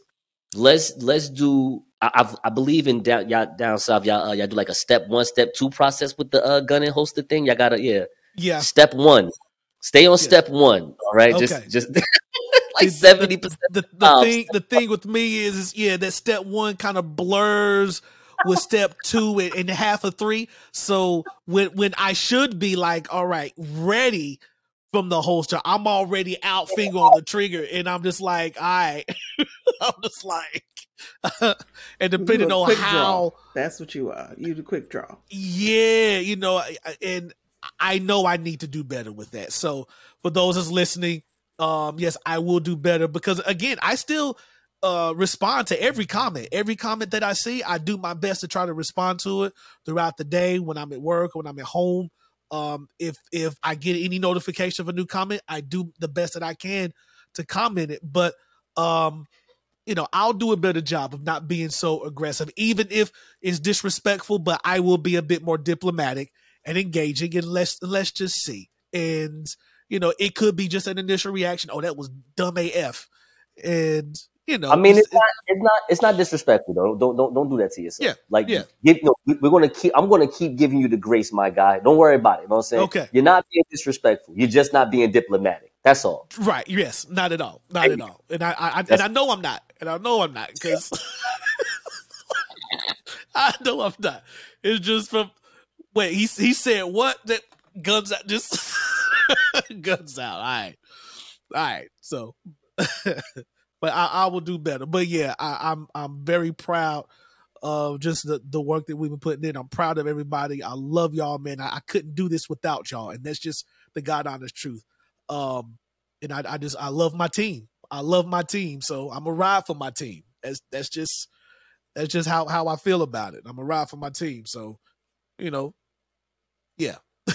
let's let's do. I, I've, i believe in down y'all down south. Y'all uh, y'all do like a step one, step two process with the uh, gun and holster thing. Y'all gotta yeah yeah. Step one, stay on yeah. step one. All right, okay. just just like seventy percent. The, the, the thing the thing with me is, is yeah that step one kind of blurs with step two and, and half of three. So when when I should be like, all right, ready from the holster. I'm already out finger on the trigger, and I'm just like, all right. I'm just like, and depending on how draw. that's what you are, you the quick draw. Yeah, you know, and I know I need to do better with that. So for those that's listening, um, yes, I will do better because again, I still uh respond to every comment. Every comment that I see, I do my best to try to respond to it throughout the day when I'm at work, when I'm at home. Um, if if I get any notification of a new comment, I do the best that I can to comment it. But um, you know, I'll do a better job of not being so aggressive, even if it's disrespectful. But I will be a bit more diplomatic and engaging, and let's let's just see. And you know, it could be just an initial reaction. Oh, that was dumb AF, and you know, I mean, it's, it's, not, it's not, it's not disrespectful though. Don't, don't, don't do that to yourself. Yeah, like, yeah. Give, you know, we're gonna keep. I'm gonna keep giving you the grace, my guy. Don't worry about it. You know what I'm saying? Okay. You're not being disrespectful. You're just not being diplomatic. That's all. Right. Yes. Not at all. Not at all. And I, I, and I know I'm not. And I know I'm not because I know I'm not. It's just from wait. He he said what that guns out just guns out. All right. All right. So but I, I will do better. But yeah, I, I'm, I'm very proud of just the, the work that we've been putting in. I'm proud of everybody. I love y'all, man. I, I couldn't do this without y'all, and that's just the God honest truth. Um, and I, I just I love my team. I love my team, so I'm a ride for my team. That's that's just that's just how how I feel about it. I'm a ride for my team, so you know, yeah.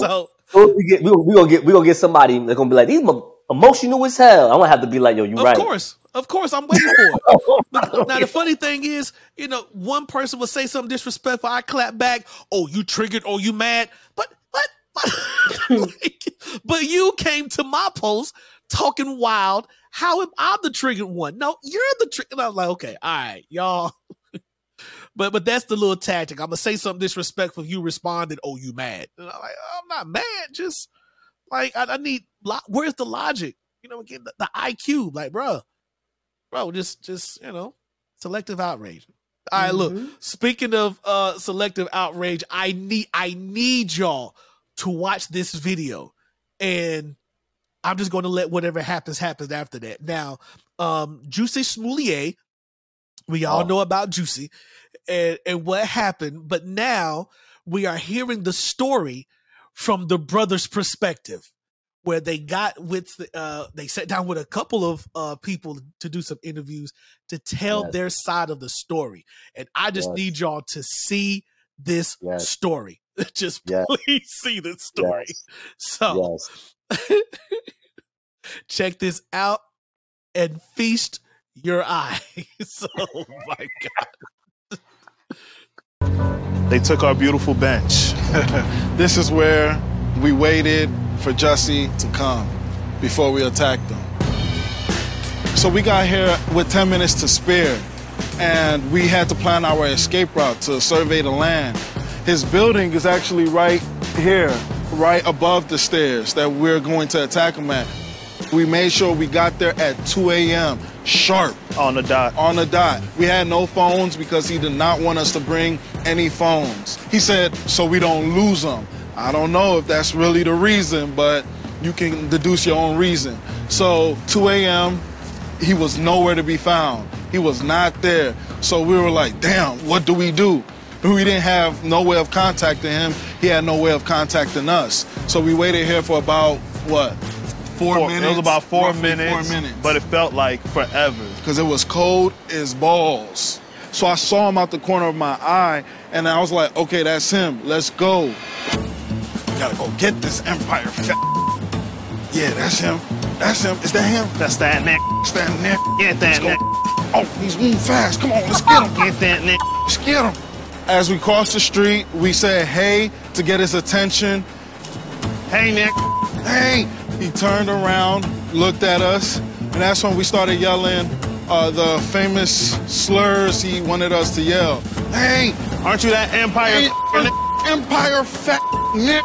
so we get we, we gonna get we gonna get somebody that's gonna be like these emotional as hell. I'm gonna have to be like, yo, you of right. Of course. Of course, I'm waiting for it. now, the funny thing is, you know, one person will say something disrespectful. I clap back. Oh, you triggered or you mad? But, like, but you came to my post talking wild. How am I the triggered one? No, you're the trigger. And I'm like, okay, all right, y'all. but but that's the little tactic. I'm gonna say something disrespectful. You responded, oh, you mad? And I'm like, I'm not mad. Just like I, I need. Where's the logic? You know, get the, the IQ. Like, bro, bro, just just you know, selective outrage. All right, mm-hmm. look. Speaking of uh selective outrage, I need I need y'all to watch this video, and I'm just going to let whatever happens happens after that. Now, um, Jussie Smollett, we all oh. know about Juicy and and what happened, but now we are hearing the story from the brother's perspective where they got with the, uh they sat down with a couple of uh people to do some interviews to tell yes. their side of the story and i just yes. need y'all to see this yes. story just please see this story. So check this out and feast your eyes. Oh my god. They took our beautiful bench. This is where we waited for Jussie to come before we attacked them. So we got here with 10 minutes to spare, and we had to plan our escape route to survey the land. His building is actually right here, right above the stairs that we're going to attack him at. We made sure we got there at 2 a.m. sharp. On the dot. On the dot. We had no phones because he did not want us to bring any phones. He said, so we don't lose them. I don't know if that's really the reason, but you can deduce your own reason. So 2 a.m., he was nowhere to be found. He was not there. So we were like, damn, what do we do? We didn't have no way of contacting him. He had no way of contacting us. So we waited here for about, what, four, four minutes? It was about four minutes, four minutes. But it felt like forever. Because it was cold as balls. So I saw him out the corner of my eye, and I was like, okay, that's him. Let's go gotta go get this Empire Yeah, that's him. That's him. Is that him? That's that Nick. It's that. Get that Nick. Oh, he's moving fast. Come on, let's get him. Get that Nick. Let's get him. As we crossed the street, we said hey to get his attention. Hey, Nick. Hey. He turned around, looked at us, and that's when we started yelling uh, the famous slurs he wanted us to yell. Hey, aren't you that Empire? Hey, Empire fat Nick.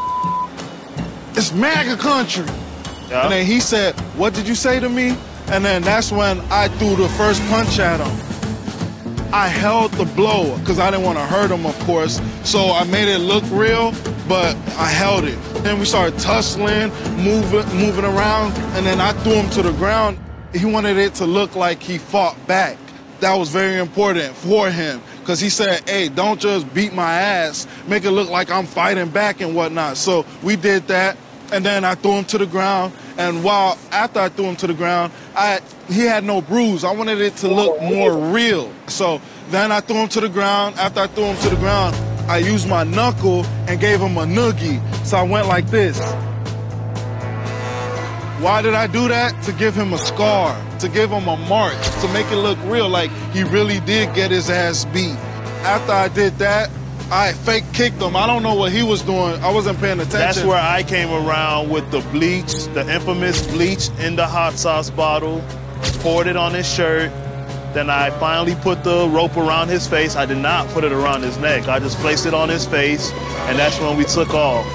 It's MAGA country. Yeah. And then he said, What did you say to me? And then that's when I threw the first punch at him. I held the blow because I didn't want to hurt him, of course. So I made it look real, but I held it. Then we started tussling, moving, moving around, and then I threw him to the ground. He wanted it to look like he fought back. That was very important for him because he said, hey, don't just beat my ass, make it look like I'm fighting back and whatnot. So we did that and then I threw him to the ground. And while after I threw him to the ground, I he had no bruise. I wanted it to look more real. So then I threw him to the ground. After I threw him to the ground, I used my knuckle and gave him a noogie. So I went like this. Why did I do that? To give him a scar, to give him a mark, to make it look real, like he really did get his ass beat. After I did that, I fake kicked him. I don't know what he was doing. I wasn't paying attention. That's where I came around with the bleach, the infamous bleach in the hot sauce bottle, poured it on his shirt. Then I finally put the rope around his face. I did not put it around his neck. I just placed it on his face, and that's when we took off.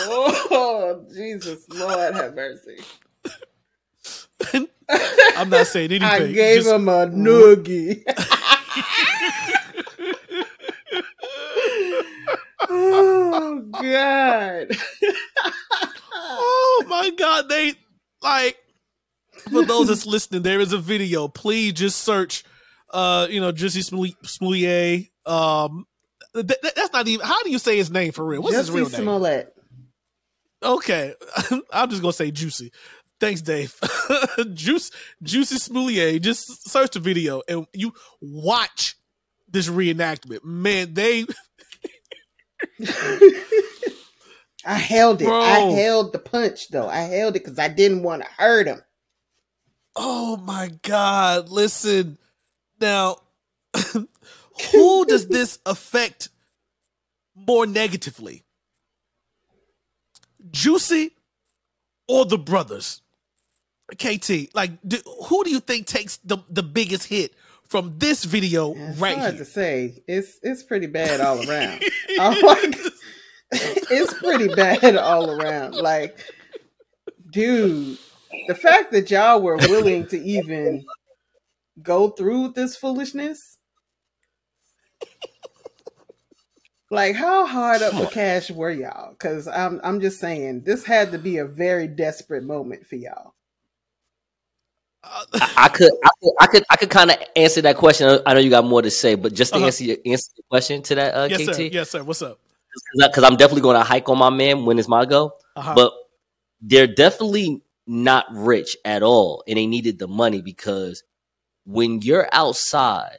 oh, Jesus, Lord have mercy. I'm not saying anything. I gave Just... him a noogie. oh God. oh my God. They like for those that's listening, there is a video. Please just search uh, you know, Jussie Smollett. Um th- that's not even how do you say his name for real? What's Jussie his real name? Smollett. Okay. I'm just gonna say Juicy. Thanks, Dave. Juice, Juicy Smollett. Just search the video and you watch this reenactment. Man, they. I held it. Bro. I held the punch though. I held it because I didn't want to hurt him. Oh my God! Listen, now, who does this affect more negatively? Juicy or the brothers? KT, like, do, who do you think takes the, the biggest hit from this video It's right hard here? to say. It's it's pretty bad all around. I'm like, it's pretty bad all around. Like, dude, the fact that y'all were willing to even go through this foolishness. Like how hard up for cash were y'all? Because I'm I'm just saying this had to be a very desperate moment for y'all. I, I could, I could, I could, I could kind of answer that question. I know you got more to say, but just to Uh-huh. answer your answer your question to that, uh, yes, KT, sir. Yes, sir. What's up? because I'm definitely going to hike on my man when it's my go. Uh-huh. But they're definitely not rich at all, and they needed the money because when you're outside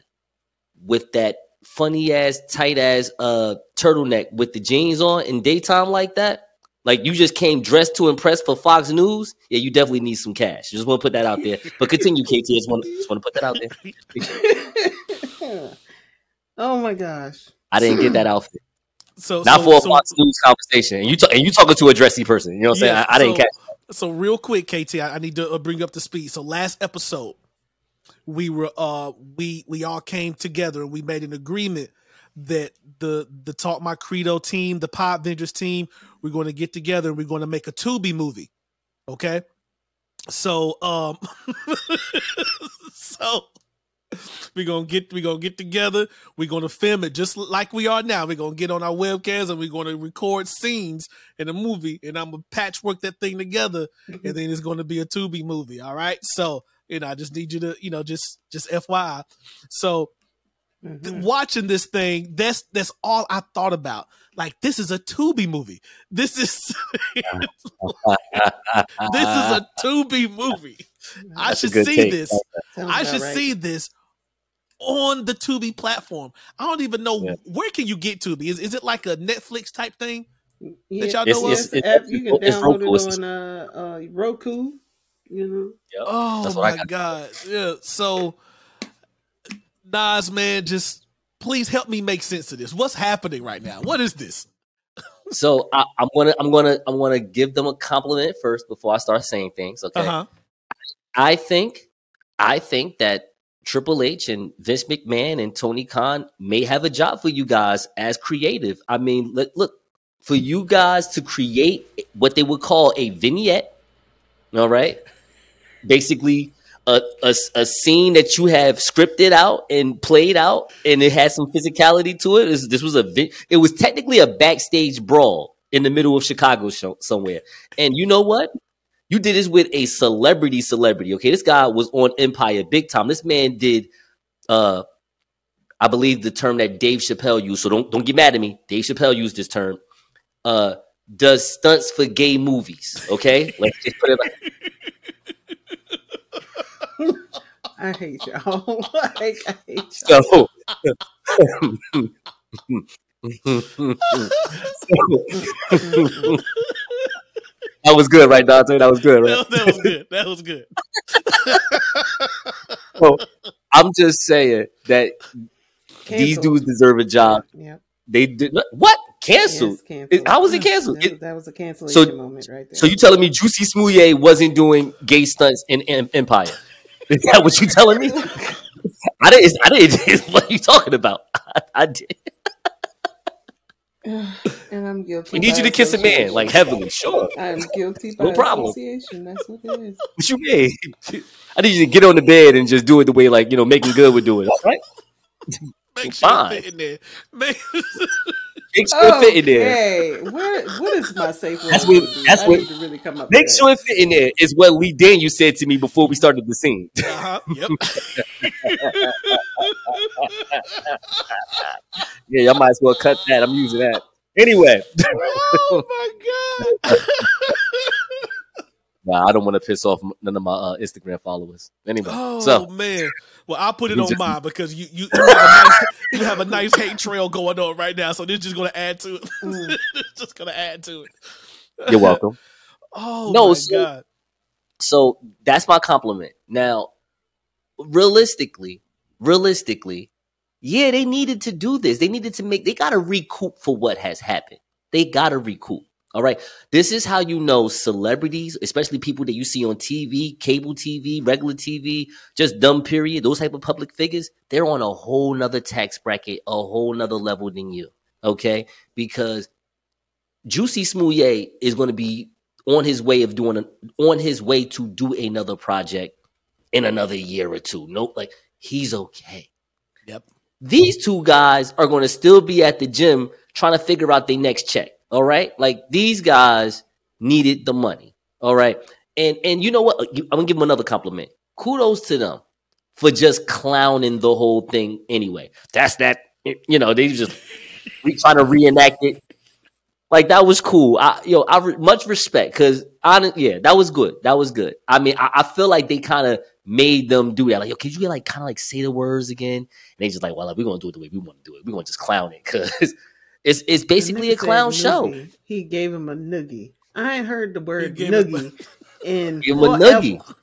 with that funny ass, tight ass uh turtleneck with the jeans on in daytime like that, like you just came dressed to impress for Fox News, yeah, you definitely need some cash. Just want to put that out there. But continue, KT. Just want, just want to put that out there. oh my gosh. I didn't get that outfit. So Not so, for a so, Fox News conversation. And you ta- and you talking to a dressy person. You know what I'm saying? I, I didn't so- catch. So real quick, KT, I, I need to uh, bring up the speed. So last episode, we were uh we we all came together and we made an agreement that the the Talk My Credo team, the Pod Vengers team, we're going to get together and we're going to make a Tubi movie. Okay, so um, so we're gonna get we're gonna get together. We're gonna film it just like we are now. We're gonna get on our webcams and we're gonna record scenes in the movie, and I'm gonna patchwork that thing together, and then it's gonna be a Tubi movie. All right, so you know, I just need you to you know just just FYI. So th- watching this thing, that's that's all I thought about. Like this is a Tubi movie. This is this is a Tubi movie. I That's a should see take. this. Sounds I should right. see this on the Tubi platform. I don't even know Yeah. where can you get Tubi. Is is it like a Netflix type thing? Yeah, y'all It's- know of? it's- it's, you can it's download Roku. it on uh, uh, Roku. You know, Yep. Oh That's what I my got. god! Yeah. So, Nas, man, just please help me make sense of this. What's happening right now? What is this? So I, I'm gonna I'm gonna I'm gonna give them a compliment first before I start saying things. Okay. Uh huh. I think I think that Triple H and Vince McMahon and Tony Khan may have a job for you guys as creative. I mean, look, look for you guys to create what they would call a vignette. All right, basically a, a, a scene that you have scripted out and played out, and it has some physicality to it. This, this was a it was technically a backstage brawl in the middle of Chicago show, somewhere. And you know what? You did this with a celebrity celebrity. Okay, this guy was on Empire big time. This man did uh I believe the term that Dave Chappelle used, so don't don't get mad at me. Dave Chappelle used this term. Uh does stunts for gay movies. Okay? Let's just put it like I hate y'all. I, hate, I hate y'all. so that was good, right, Donte? That was good, right? That, that was good. That was good. So I'm just saying that these dudes deserve a job. Yep. They did what? Canceled? Yes, canceled. It- how was it canceled? That, It- that was a cancellation so, moment right there. So you telling me Juicy Smouye wasn't doing gay stunts in, in Empire? Is that what you telling me? I didn't. I didn't. What are you talking about? I, I did. and I'm guilty. We need you to kiss a man like heavily. Sure. I'm guilty No problem. association. That's what it is. What you mean? I need you to get on the bed and just do it the way like you know making good would do it. All right. Make sure Fine. it fit in there. Make, Make sure it fit in there. Hey, where what is my safe word? That's what- that's I what- need to really come up. Make with sure it fit in there is what Lee Daniel said to me before we started the scene. uh-huh. Yep. Yeah, y'all might as well cut that. I'm using that. Anyway, oh my god. Nah, I don't want to piss off none of my uh, Instagram followers. Anyway, Oh so man. Well, I'll put it You on just- mine because you you, you, have a nice, you have a nice hate trail going on right now. So this is just gonna add to it. Mm. it's just gonna add to it. you're welcome. Oh No, my so- god. So that's my compliment. Now, realistically, realistically, yeah, they needed to do this. They needed to make. They got to recoup for what has happened. They got to recoup. All right. This is how you know celebrities, especially people that you see on TV, cable TV, regular TV, just dumb period, those type of public figures, they're on a whole nother tax bracket, a whole nother level than you. Okay. Because Juicy Smouye is going to be on his way of doing, a, on his way to do another project in another year or two. Nope. Like he's okay. Yep. These two guys are going to still be at the gym trying to figure out their next check. All right. Like these guys needed the money. All right. And and you know what? Uh, I'm gonna give them another compliment. Kudos to them for just clowning the whole thing anyway. That's that, you know, they just trying to reenact it. Like that was cool. I yo, I re- much respect because on yeah, that was good. That was good. I mean, I, I feel like they kind of made them do that. Like, yo, could you like kind of like say the words again? And they just like, well, like, we're gonna do it the way we want to do it. We're gonna just clown it because it's it's basically a clown show. He gave him a noogie. I ain't heard the word noogie in Give him a noogie.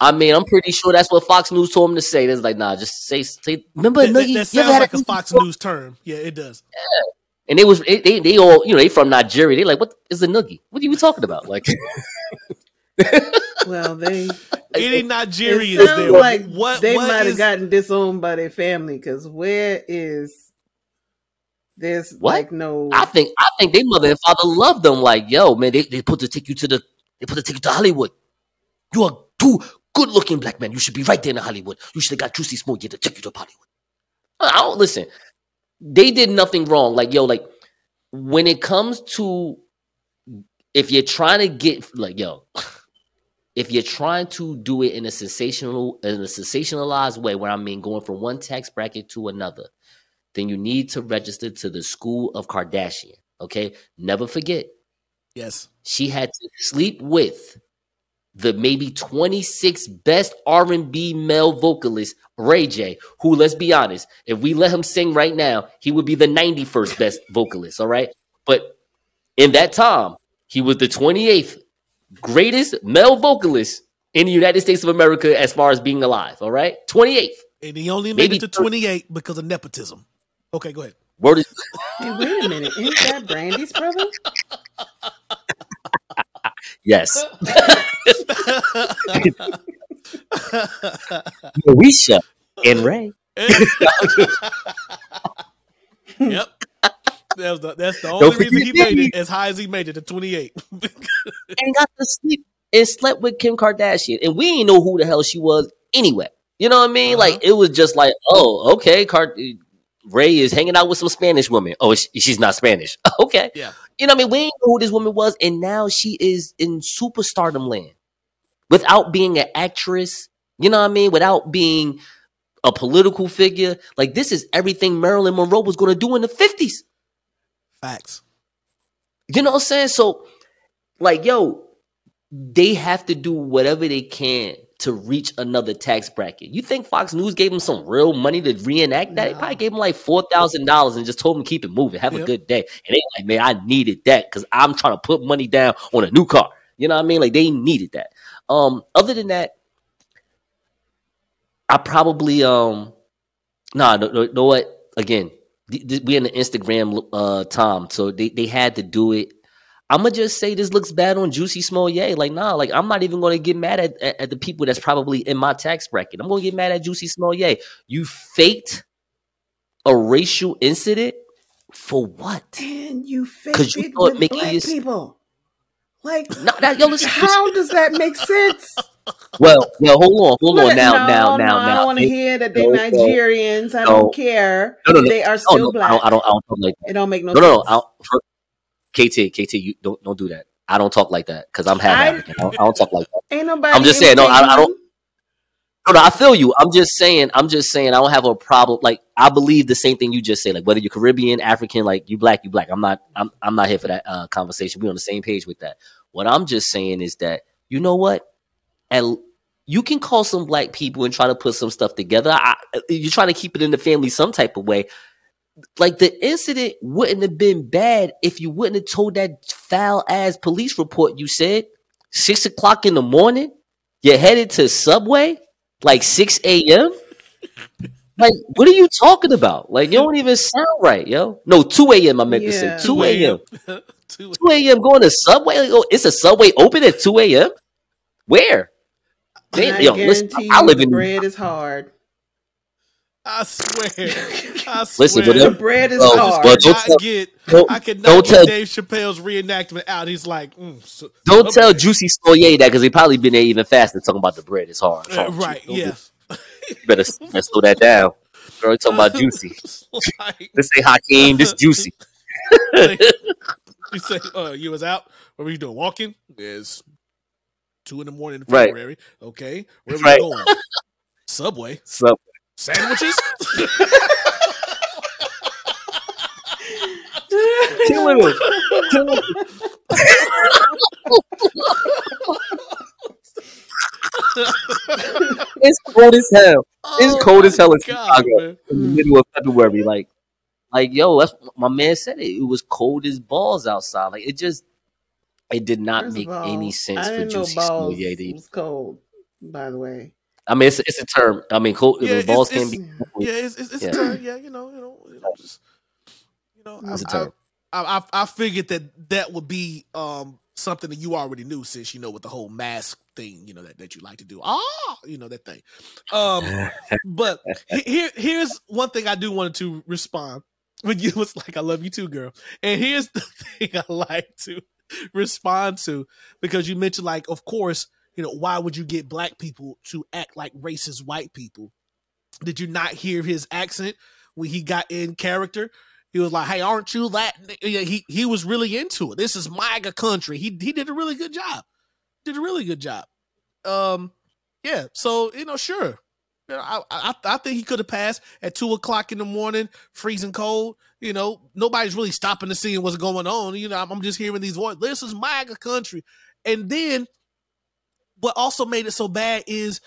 I mean, I'm pretty sure that's what Fox News told him to say. It's like, nah, just say, say remember a That, that- noogie? that You ever sounds like a a Fox before? News term. Yeah, it does. Yeah. And they was they, they they all you know they from Nigeria. They like, what is a noogie? What are you talking about? Like, Well, they Any it Nigerians sounds there? like what they might have is- gotten disowned by their family because where is there's What? like no I think I think they mother and father love them. Like, yo, man, they they put to take you to the they put to take you to Hollywood. You are too good looking black man. You should be right there in Hollywood. You should have got Juicy Smoke to take you to Hollywood. I don't listen. They did nothing wrong. Like, yo, like when it comes to if you're trying to get like, yo, if you're trying to do it in a sensational in a sensationalized way, where I mean going from one tax bracket to another, then you need to register to the school of Kardashian. Okay, never forget Yes. she had to sleep with the maybe 26 best R&B male vocalist, Ray J, who let's be honest, if we let him sing right now, he would be the 91st best vocalist, all right? But in that time, he was the 28th greatest male vocalist in the United States of America as far as being alive, all right? 28th. And he only made Maybe it to 28 because of nepotism. Okay, go ahead. Word is Hey, wait a minute, ain't that Brandy's brother? yes. Moesha and Ray. yep. That's the, that's the only reason he made it as high as he made it to 28. and got to sleep and slept with Kim Kardashian. And we didn't know who the hell she was anyway. You know what I mean? Like uh-huh. it was just like, oh, okay, Card- Ray is hanging out with some Spanish woman. Oh, she's not Spanish. okay. Yeah. You know what I mean? We didn't know who this woman was, and now she is in superstardom land without being an actress. You know what I mean? Without being a political figure. Like this is everything Marilyn Monroe was going to do in the fifties. Facts. You know what I'm saying? So, like, yo, they have to do whatever they can to reach another tax bracket. You think Fox News gave him some real money to reenact that? They probably gave him like four thousand dollars and just told them keep it moving, have a good day. And they like, man, I needed that because I'm trying to put money down on a new car. You know what I mean? Like they needed that. Um, other than that, I probably um, nah, no, no, know what? Again, th- th- we in the Instagram uh time, so they they had to do it. I'm gonna just say this looks bad on Juicy Smollett. Like, nah, like I'm not even gonna get mad at, at, at the people that's probably in my tax bracket. I'm gonna get mad at Juicy Smollett. You faked a racial incident for what? And you faked you it with Mickey black is- people. Like, No, that, yo, listen, how does that make sense? well, well, hold on, hold on now, no, now, no, now, I don't want to hear that they're Nigerians. I don't care. No, no. They are Oh, still black. I don't, I don't, I don't talk like that. It don't make no, No, no, no. sense. I don't, for, KT, KT, you don't, don't do that. I don't talk like that because I'm half I- African. I don't, I don't talk like that. Ain't nobody. I'm just saying, no, I- I don't- No, no, I feel you. I'm just saying. I'm just saying. I don't have a problem. Like I believe the same thing you just said. Like whether you're Caribbean, African, like you black, you black. I'm not. I'm. I'm not here for that uh, conversation. We're on the same page with that. What I'm just saying is that you know what, and you can call some black people and try to put some stuff together. I, you're trying to keep it in the family some type of way. Like the incident wouldn't have been bad if you wouldn't have told that foul ass police report you said six o'clock in the morning. You're headed to Subway like 6 a.m. Like, what are you talking about? Like, you don't even sound right, yo. No, 2 a.m. I meant to say 2 a.m. 2 2 a.m. going to Subway? Oh, it's a Subway open at 2 a.m.? Where? And I yo, listen, guarantee I live the in bread is hard. I swear. I swear. Listen, The bread is Well, hard. well, I don't cannot tell- get don't- I cannot don't get tell- Dave Chappelle's reenactment out. He's like, mm, so, Don't tell Juicy Smollett that because he probably been there even faster talking about the bread. It's hard. It's Uh, right, Don't yeah. do- You better, better slow that down. Girl, you talking about Juicy. like, This ain't Hakeem. This Juicy. you say, uh, you was out. What were you doing? Walking? It's two in the morning in Right. February. Okay. Where were Right. you going? Subway. So, Sandwiches? killing him. Killing him. it's cold as hell. It's Oh cold as hell in God, Chicago man. in the middle of February. Like, like yo, that's my man said it. It was cold as balls outside. Like it just, it did not First make all, any sense I for didn't know Juicy balls Smollett. to- was cold. By the way, I mean, it's, it's a term. I mean, cold, Yeah, the balls it's- can be. Yeah, it's it's, it's Yeah. a term. Yeah, you know, you know, you know, just you know, It's a I, term. I, I I figured that that would be um something that you already knew since you know with the whole mask thing, you know that, that you like to do. Ah, you know that thing. Um, but here here's one thing I do wanted to respond when you was like, "I love you too, girl," and here's the thing I like to respond to because you mentioned like, of course, you know, why would you get black people to act like racist white people? Did you not hear his accent when he got in character? He was like, "Hey, aren't you Latin?" He he was really into it. This is MAGA country. He he did a really good job. Did a really good job. Um, yeah. So you know, sure. You know, I I, I think he could have passed at two o'clock in the morning, freezing cold. You know, nobody's really stopping to see what's going on. You know, I'm, I'm just hearing these voices. This is MAGA country, and then what also made it so bad is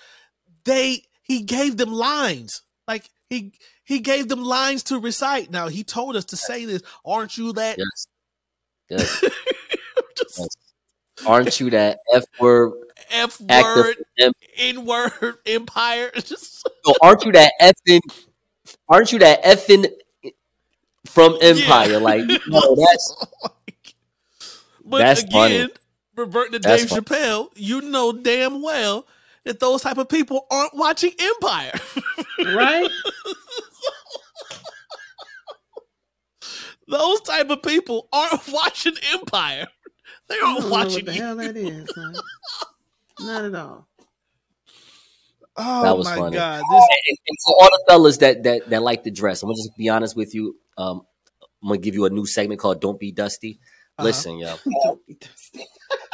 they he gave them lines like he he gave them lines to recite now he told us to say this aren't you that Yes. Yes. Just Yes. Aren't you that F word f word n word empire just No, aren't you that effing? Aren't you that effing from Empire? Like, no, that's but That's again funny. Reverting to That's dave funny. chappelle you know damn well that those type of people aren't watching empire right? those type of people aren't watching empire they I don't aren't know watching what the hell that is. son. Not at all. oh That was my funny. god and, and for all the fellas that that that like to dress. I'm gonna just be honest with you. Um, I'm gonna give you a new segment called "Don't Be Dusty." Uh-huh. Listen, yo, Don't be dusty.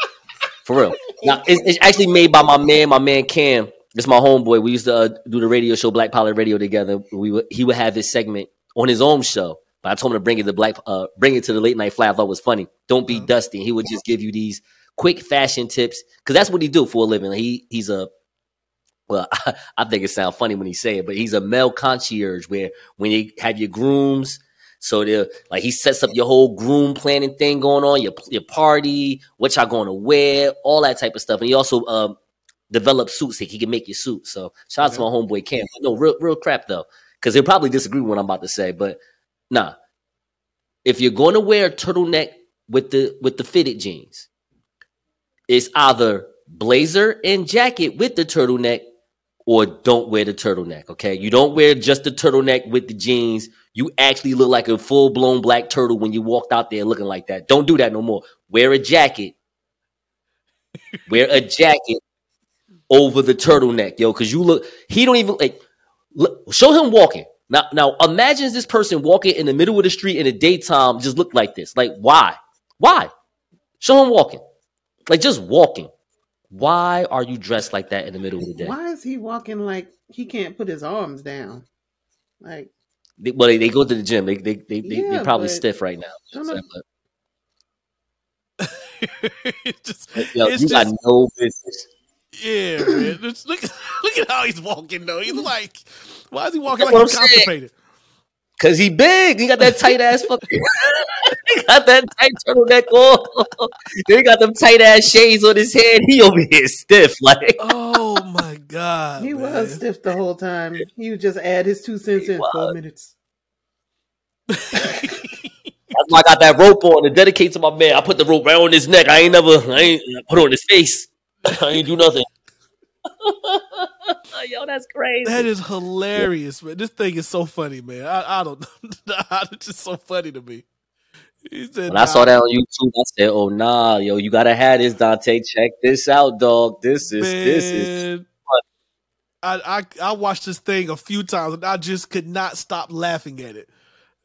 for real. Now it's, it's actually made by my man, my man Cam. It's my homeboy. We used to uh, do the radio show Black Pilot Radio together. We would, he would have this segment on his own show. But I told him to bring it to Black, uh, bring it to the late night fly. I thought it was funny. Don't be Uh-huh. dusty. He would just give you these quick fashion tips because that's what he do for a living. He he's a well, I think it sounds funny when he say it, but he's a male concierge where when you have your grooms, so they're like he sets up your whole groom planning thing going on, your your party, what y'all going to wear, all that type of stuff, and he also um develops suits. He can make your suit. So shout out to my homeboy Cam. No, real real crap though, because he'll probably disagree with what I'm about to say, but nah. If you're going to wear a turtleneck with the with the fitted jeans, it's either blazer and jacket with the turtleneck or don't wear the turtleneck. Okay, you don't wear just the turtleneck with the jeans. You actually look like a full blown black turtle when you walked out there looking like that. Don't do that no more. Wear a jacket. wear a jacket over the turtleneck, yo, because you look. He don't even like. Look, show him walking. Now, now imagine this person walking in the middle of the street in the daytime, just look like this. Like, why? Why? Show him walking. Like just walking. Why are you dressed like that in the middle of the day? Why is he walking like he can't put his arms down? Like, They, well, they, they go to the gym. They they they, they Yeah, they're probably stiff right now. It's just, yo, you got no business. yeah, man. Look, look at how he's walking though. He's like, why is he walking That's like he's constipated? Cause he big. He got that tight ass fucking. he got that tight turtleneck on. he got them tight ass shades on his head. He over here stiff like. Oh my god, He man. was stiff the whole time. He would just add his two cents in four minutes. That's why I got that rope on to dedicate to my man. I put the rope right on his neck. I ain't never. I ain't put it on his face. I ain't do nothing. Yo, that's crazy. That is hilarious, man. This thing is so funny, man. I, I don't know. it's just so funny to me. He said, When I saw that on YouTube, I said, "Oh nah, yo, you gotta have this, Donte. Check this out, dog. This is this is Man, I, I I watched this thing a few times and I just could not stop laughing at it.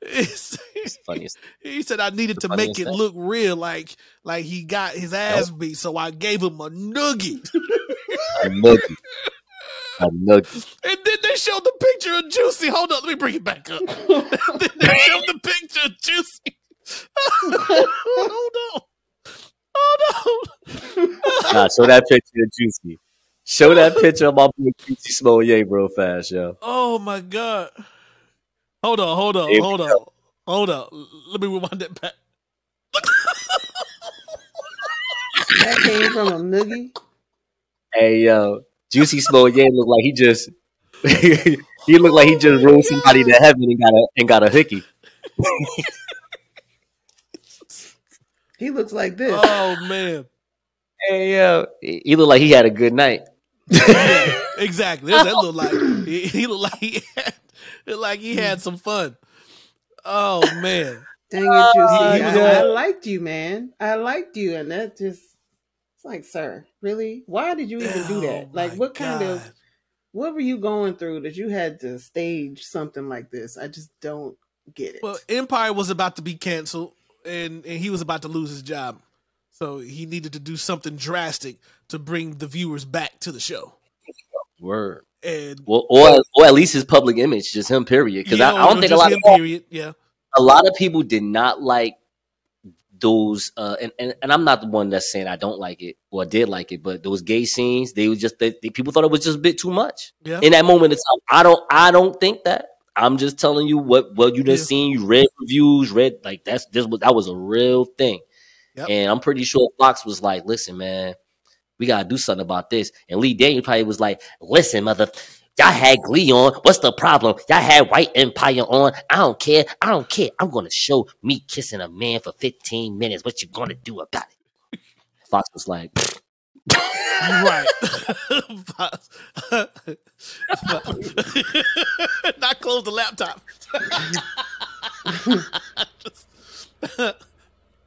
It's, funny. he said I needed to make it thing. look real, like like he got his ass beat, so I gave him a nugget. A nugget. A. And then they showed the picture of Juicy. Hold on, let me bring it back up. then they showed the picture of Juicy. Hold on. Hold on. Nah, show that picture of Juicy. Show that picture of my boy Juicy Smollett real fast, yo. Oh my god. Hold on, hold on, hold on. Hold on. Let me rewind that back. That came from a noogie. Hey, yo, Juicy Smollett look like he just he looked like he just rode somebody to heaven and got a and got a hickey. He looks like this. Oh man. Hey, yo, he he looked like he had a good night. Yeah, exactly. That looked like he, he looked like he had like he had some fun. Oh man. Dang it, Juicy. he was I, I liked you, man. I liked you, and that just it's like, sir, really? Why did you even do Oh, that? Like, what kind of what were you going through that you had to stage something like this? I just don't get it. Well, Empire was about to be canceled and, and he was about to lose his job. So he needed to do something drastic to bring the viewers back to the show. Word. And Well, or or at least his public image, just him. Period. Because I, I don't think a lot of period. Yeah. a lot of people did not like those uh and, and, and I'm not the one that's saying I don't like it or did like it, but those gay scenes, they were just they, they- people thought it was just a bit too much. Yeah. In that moment of time. I don't I don't think that. I'm just telling you what what you done Yeah. seen, you read reviews, read like that's this was that was a real thing. Yep. And I'm pretty sure Fox was like, listen, man, we gotta do something about this. And Lee Daniel probably was like, listen, mother, y'all had Glee on. What's the problem? Y'all had White Empire on. I don't care. I don't care. I'm gonna show me kissing a man for 15 minutes. What you gonna do about it? Fox was like, Right. Not close the laptop.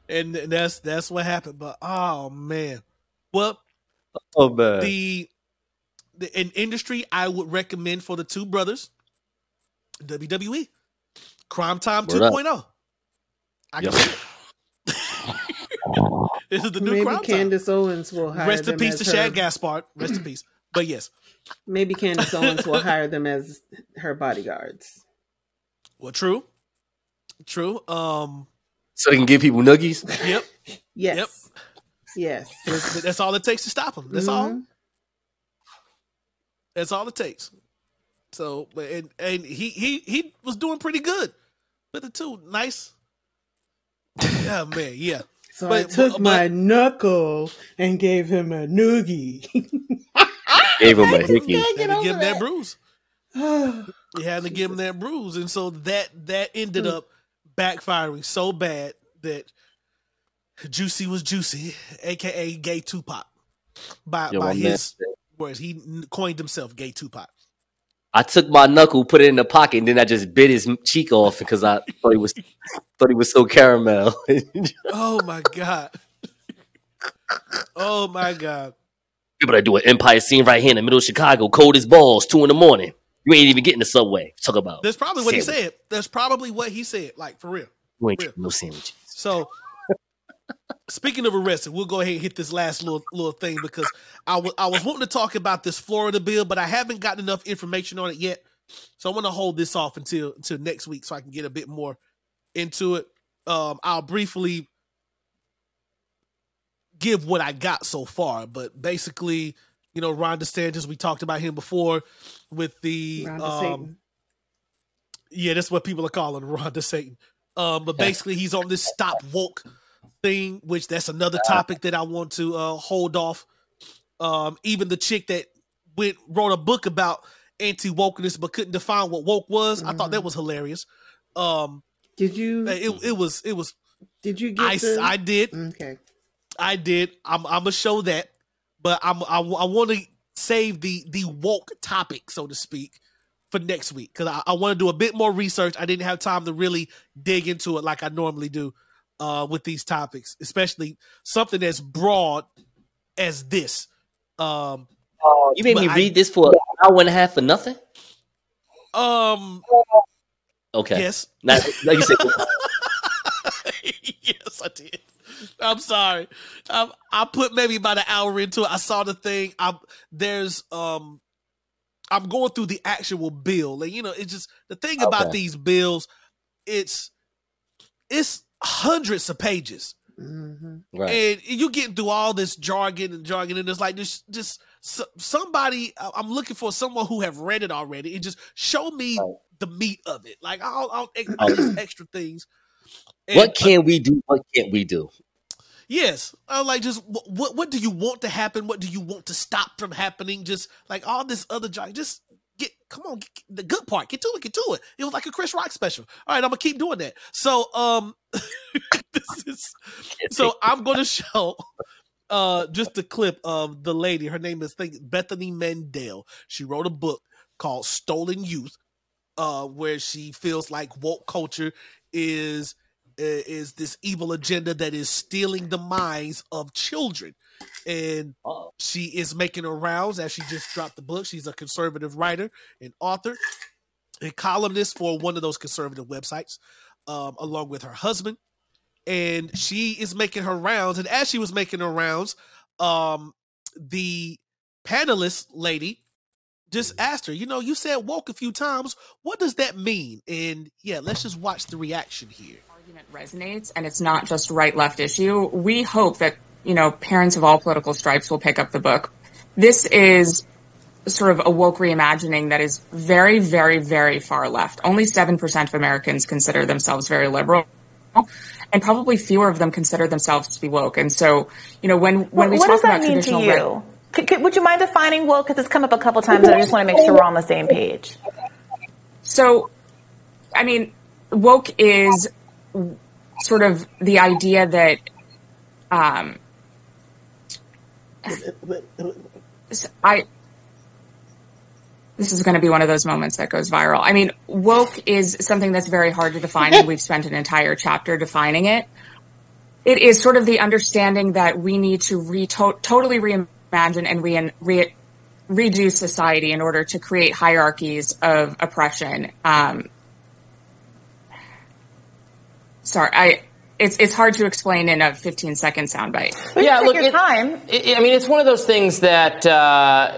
and that's that's what happened. But oh man. Well, oh man. the the an industry I would recommend for the two brothers, WWE, Crime Time Word up. 2.0. I can Yep. see this is the new Maybe Crime Time. Owens will hire Rest in them peace as to her- Shad Gaspard. Rest in peace. But yes, Maybe Candace Owens will hire them as her bodyguards. well, true, true. Um, so they can give people nuggies. yep. Yes. Yes. That's, that's all it takes to stop them. That's all. That's all it takes. So, but- and and he he he was doing pretty good with the two. Nice. Yeah, man. Yeah. So I But- took but- my knuckle and gave him a noogie. Gave him a just hickey. can't Had to give him that that. bruise. You had to give him that bruise, and so that that ended Hmm. up backfiring so bad that Juicy was Juicy, aka Gay Tupac, by Yo, by my man his words. He coined himself Gay Tupac. I took my knuckle, put it in the pocket, and then I just bit his cheek off because I thought he was thought he was so caramel. Oh my god. Oh my god. You better do an Empire scene right here in the middle of Chicago, cold as balls, two in the morning. You ain't even getting the subway. Talk about That's probably what he said. That's probably what he said. Like for real. You ain't real. no sandwiches. So, speaking of arrested, we'll go ahead and hit this last little little thing because I was I was wanting to talk about this Florida bill, but I haven't gotten enough information on it yet. So I want to hold this off until until next week so I can get a bit more into it. Um, I'll briefly give what I got so far, but basically, you know, Ron DeSantis, we talked about him before with the um, Yeah, that's what people are calling Ron DeSatan. Um, but basically, he's on this stop woke thing, which that's another topic that I want to uh, hold off. Um, even the chick that went wrote a book about anti wokeness but couldn't define what woke was. I thought that was hilarious. Um, Did you? it, it was it was. Did you get? I, the- I did Okay. I did. I'm I'm gonna show that, but I'm I, I want to save the the woke topic, so to speak, for next week because I, I want to do a bit more research. I didn't have time to really dig into it like I normally do uh, with these topics, especially something as broad as this. Um, You made me I- read this for an hour and a half for nothing. um, Okay. yes, Now, like you said, yes, I did. I'm sorry. Um, I put maybe about an hour into it. I saw the thing. I'm there's um, I'm going through the actual bill, and you know, it's just the thing about these bills. It's it's hundreds of pages, hmm right. and you getting through all this jargon and jargon, and it's like just just somebody. I- I'm looking for someone who have read it already, and just show me Right. the meat of it. Like all, all, all these extra things. And, what can we do? What can't we do? Yes, uh, like just what what do you want to happen? What do you want to stop from happening? Just like all this other jargon, Just get come on, get, the good part. Get to it. Get to it. It was like a Chris Rock special. All right, I'm gonna keep doing that. So um, this is so I'm gonna show uh just a clip of the lady. Her name is think Bethany Mandel. She wrote a book called Stolen Youth, uh, where she feels like woke culture is is this evil agenda that is stealing the minds of children. And Oh. she is making her rounds as she just dropped the book. She's a conservative writer and author and columnist for one of those conservative websites, um, along with her husband. And she is making her rounds. And as she was making her rounds, um, the panelist lady just asked her, you know, you said woke a few times. What does that mean? And yeah, let's just watch the reaction here. argument resonates and it's not just right left issue. We hope that, you know, parents of all political stripes will pick up the book. This is sort of a woke reimagining that is very, very, very far left. Only 7% of Americans consider themselves very liberal. And probably fewer of them consider themselves to be woke. And so, you know, when, when What, we what talk does that about mean to traditional you? Could, could, would you mind defining woke? Because it's come up a couple times, and I just want to make sure we're on the same page. So, I mean, woke is sort of the idea that um, I. This is going to be one of those moments that goes viral. I mean, woke is something that's very hard to define, and we've spent an entire chapter defining it. It is sort of the understanding that we need to re- to- totally reimagine and re- re- redo society in order to create hierarchies of oppression. Um, sorry, I it's it's hard to explain in a 15 second soundbite. yeah, look, your it- time. I I mean, it's one of those things that uh,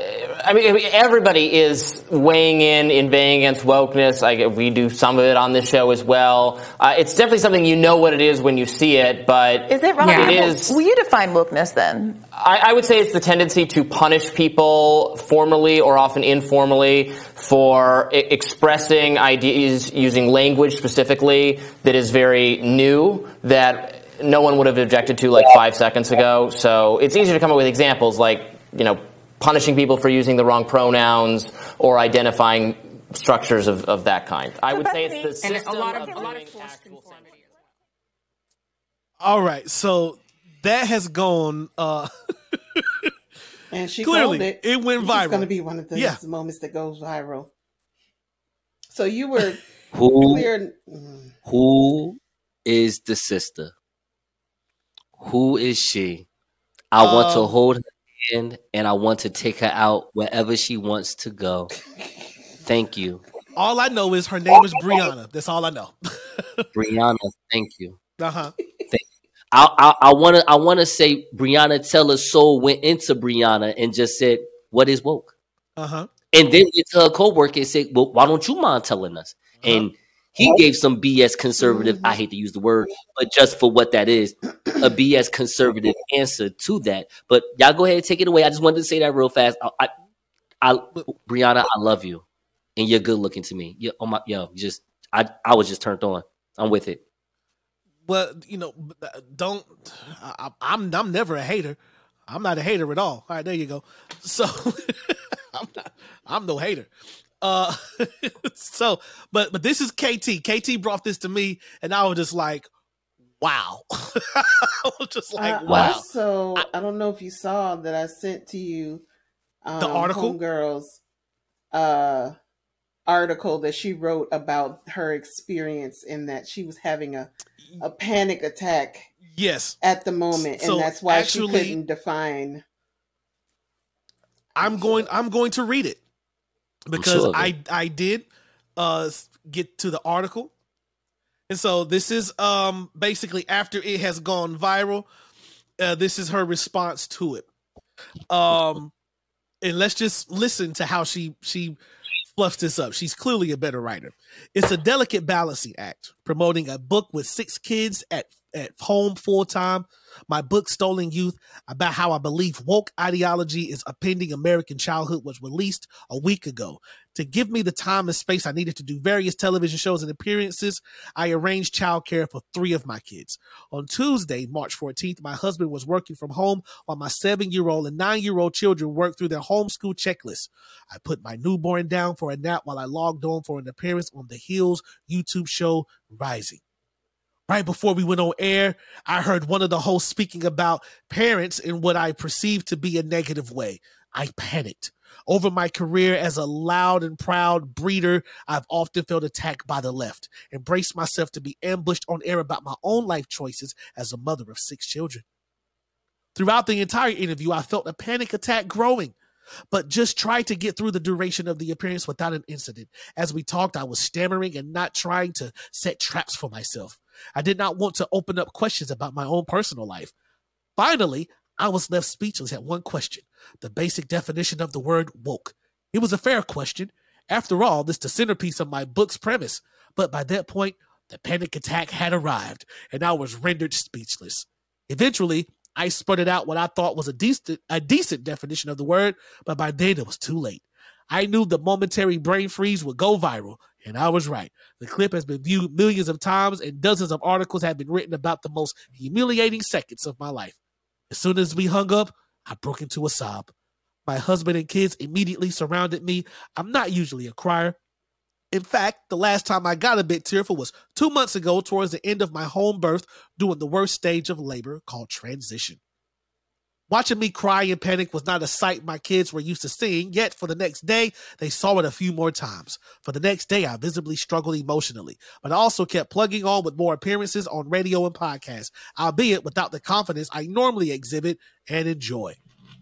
I mean, everybody is weighing in, inveighing against wokeness. I, we do some of it on this show as well. Uh, it's definitely something you know what it is when you see it, but Is it wrong? It is. Will you define wokeness then? I, I would say it's the tendency to punish people formally or often informally for I- expressing ideas using language specifically that is very new that no one would have objected to like five seconds ago. So it's easier to come up with examples like, you know, punishing people for using the wrong pronouns or identifying structures of, of that kind. I would say it's the And system a lot of of a lot of forced actual conformity. All right, so that has gone uh And she Clearly, called it. it went viral. It's going to be one of those Yeah. moments that goes viral. So you were Who clear. who is the sister? Who is she? I want to Um, hold her hand and I want to take her out wherever she wants to go. Thank you. all I know is her name is Briahna. That's all I know. Briahna, thank you. Uh-huh. I I, I wanna I wanna say Brianna Taylor Soul went into Briahna and just said, What is woke? Uh-huh. And then to her co-worker and said, Well, why don't you mind telling us? And he gave some BS conservative, I hate to use the word, but just for what that is, a BS conservative answer to that. But y'all go ahead and take it away. I just wanted to say that real fast. I, I, I Briahna, I love you. And you're good looking to me. You oh my yo, just I I was just turned on. I'm with it. Well, you know, don't. I, I'm I'm never a hater. I'm not a hater at all. All right, there you go. So I'm not. I'm no hater. Uh, so, but but this is KT. KT brought this to me, and I was just like, wow. I was just like, Uh, wow. Also, I, don't know if you saw that I sent to you um, The article? girls. uh, article that she wrote about her experience in that she was having a a panic attack Yes, at the moment, So, and that's why actually- she couldn't define. I'm going. I'm going to read it because sure it. I I did uh get to the article, and so this is um basically after it has gone viral. Uh, this is her response to it. Um, and let's just listen to how she she fluffs this up. She's clearly a better writer. It's a delicate balancing act, promoting a book with six kids at at home full time. My book, Stolen Youth, about how I believe woke ideology is upending American childhood, was released a week ago. To give me the time and space I needed to do various television shows and appearances, I arranged childcare for three of my kids. On Tuesday, March 14th, my husband was working from home while my seven year old and nine year old children worked through their homeschool checklist. I put my newborn down for a nap while I logged on for an appearance on the Hills YouTube show Rising. Right before we went on air, I heard one of the hosts speaking about parents in what I perceived to be a negative way. I panicked. Over my career as a loud and proud breeder, I've often felt attacked by the left and braced myself to be ambushed on air about my own life choices as a mother of six children. Throughout the entire interview, I felt a panic attack growing, but just tried to get through the duration of the appearance without an incident. As we talked, I was stammering and not trying to set traps for myself. I did not want to open up questions about my own personal life. Finally, I was left speechless at one question the basic definition of the word woke. It was a fair question. After all, this is the centerpiece of my book's premise. But by that point, the panic attack had arrived, and I was rendered speechless. Eventually, I spurted out what I thought was a decent, a decent definition of the word, but by then it was too late. I knew the momentary brain freeze would go viral, and I was right. The clip has been viewed millions of times, and dozens of articles have been written about the most humiliating seconds of my life. As soon as we hung up, I broke into a sob. My husband and kids immediately surrounded me. I'm not usually a crier. In fact, the last time I got a bit tearful was two months ago, towards the end of my home birth, during the worst stage of labor called transition. Watching me cry and panic was not a sight my kids were used to seeing, yet for the next day, they saw it a few more times. For the next day, I visibly struggled emotionally, but I also kept plugging on with more appearances on radio and podcasts, albeit without the confidence I normally exhibit and enjoy.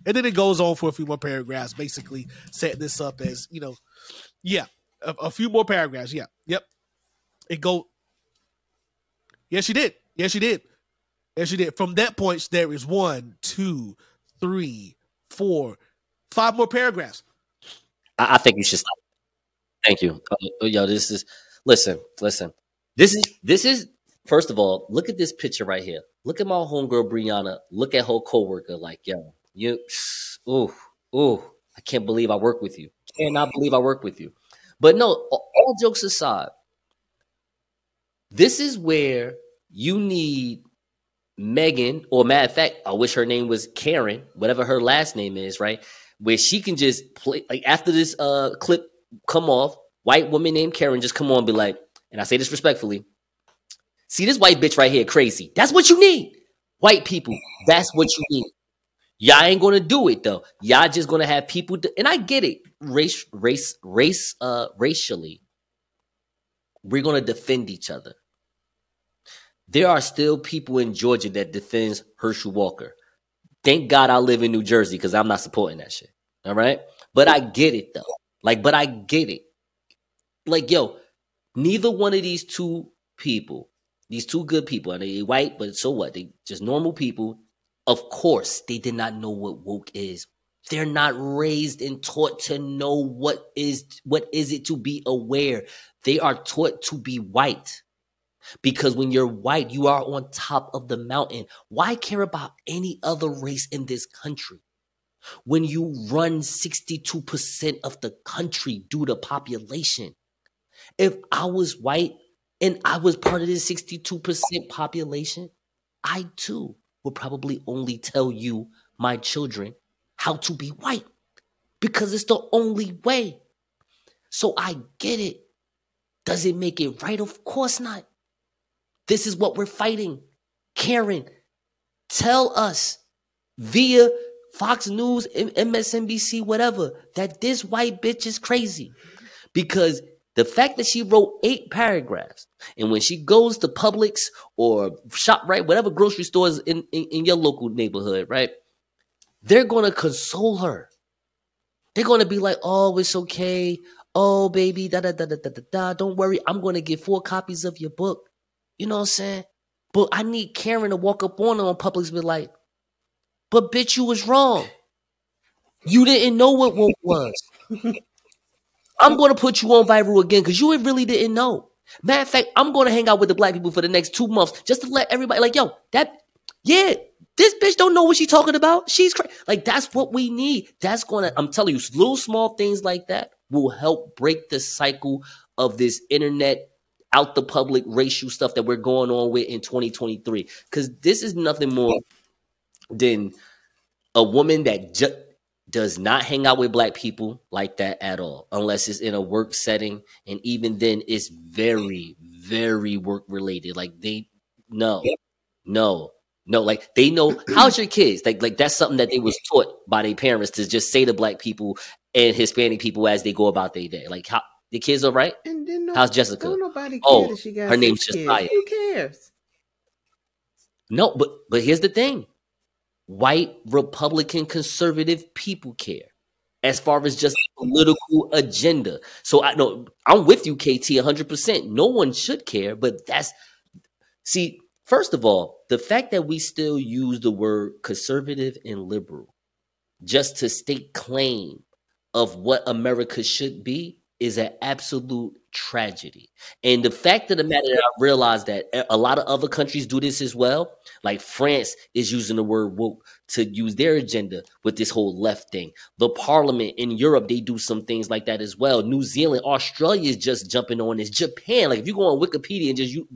And then it goes on for a few more paragraphs, basically setting this up as, you know, yeah, a, a few more paragraphs. Yeah, yep. It go. Yes, she did. Yes, she did. Yes, she did. From that point, there is one, two, three, four, five more paragraphs. I, I think you should stop. Thank you. Uh, yo, this is listen, listen. This is this is first of all, look at this picture right here. Look at my homegirl Briahna. Look at her coworker. Like, yo, you, ooh, ooh. I can't believe I work with you. Cannot believe I work with you. But no, all jokes aside, this is where you need Megan, or matter of fact, I wish her name was Karen, whatever her last name is, right? Where she can just play like after this uh clip come off, white woman named Karen just come on and be like, and I say this respectfully, see this white bitch right here, crazy. That's what you need. White people, that's what you need. Y'all ain't gonna do it though. Y'all just gonna have people, do, and I get it. Race, race, race, uh, racially, we're gonna defend each other. There are still people in Georgia that defends Herschel Walker. Thank God I live in New Jersey because I'm not supporting that shit. All right, but I get it though. Like, but I get it. Like, yo, neither one of these two people, these two good people, and they white, but so what? They just normal people. Of course, they did not know what woke is. They're not raised and taught to know what is what is it to be aware. They are taught to be white. Because when you're white, you are on top of the mountain. Why care about any other race in this country? When you run 62% of the country due to population. If I was white, and I was part of this 62% population, I too would probably only tell you, my children, how to be white because it's the only way. So I get it. Does it make it right? Of course not. This is what we're fighting. Karen, tell us via Fox News, MSNBC, whatever, that this white bitch is crazy. Because the fact that she wrote eight paragraphs, and when she goes to Publix or ShopRite, whatever grocery stores in, in, in your local neighborhood, right? They're gonna console her. They're gonna be like, oh, it's okay. Oh, baby, da da da da da da. Don't worry, I'm gonna get four copies of your book. You know what I'm saying? But I need Karen to walk up on her on Publix and be like, but bitch, you was wrong. You didn't know what woke was. I'm gonna put you on viral again because you really didn't know. Matter of fact, I'm gonna hang out with the black people for the next two months just to let everybody like, yo, that yeah, this bitch don't know what she's talking about. She's crazy. Like that's what we need. That's gonna. I'm telling you, little small things like that will help break the cycle of this internet out the public racial stuff that we're going on with in 2023. Because this is nothing more than a woman that just does not hang out with black people like that at all, unless it's in a work setting. And even then, it's very, very work related. Like they, no, no, no. Like they know how's your kids. Like, like that's something that they was taught by their parents to just say to black people and Hispanic people as they go about their day. Like how the kids are right. And then no, how's Jessica? Don't nobody oh, care oh, she got her name's kids. Josiah. Who cares? No, but but here's the thing white Republican conservative people care as far as just political agenda. So I know I'm with you, KT, 100%. No one should care, but that's see, first of all, the fact that we still use the word conservative and liberal just to state claim of what America should be is an absolute tragedy. And the fact of the matter that I realized that a lot of other countries do this as well. Like France is using the word woke to use their agenda with this whole left thing. The parliament in Europe, they do some things like that as well. New Zealand, Australia is just jumping on this. Japan, like if you go on Wikipedia and just you,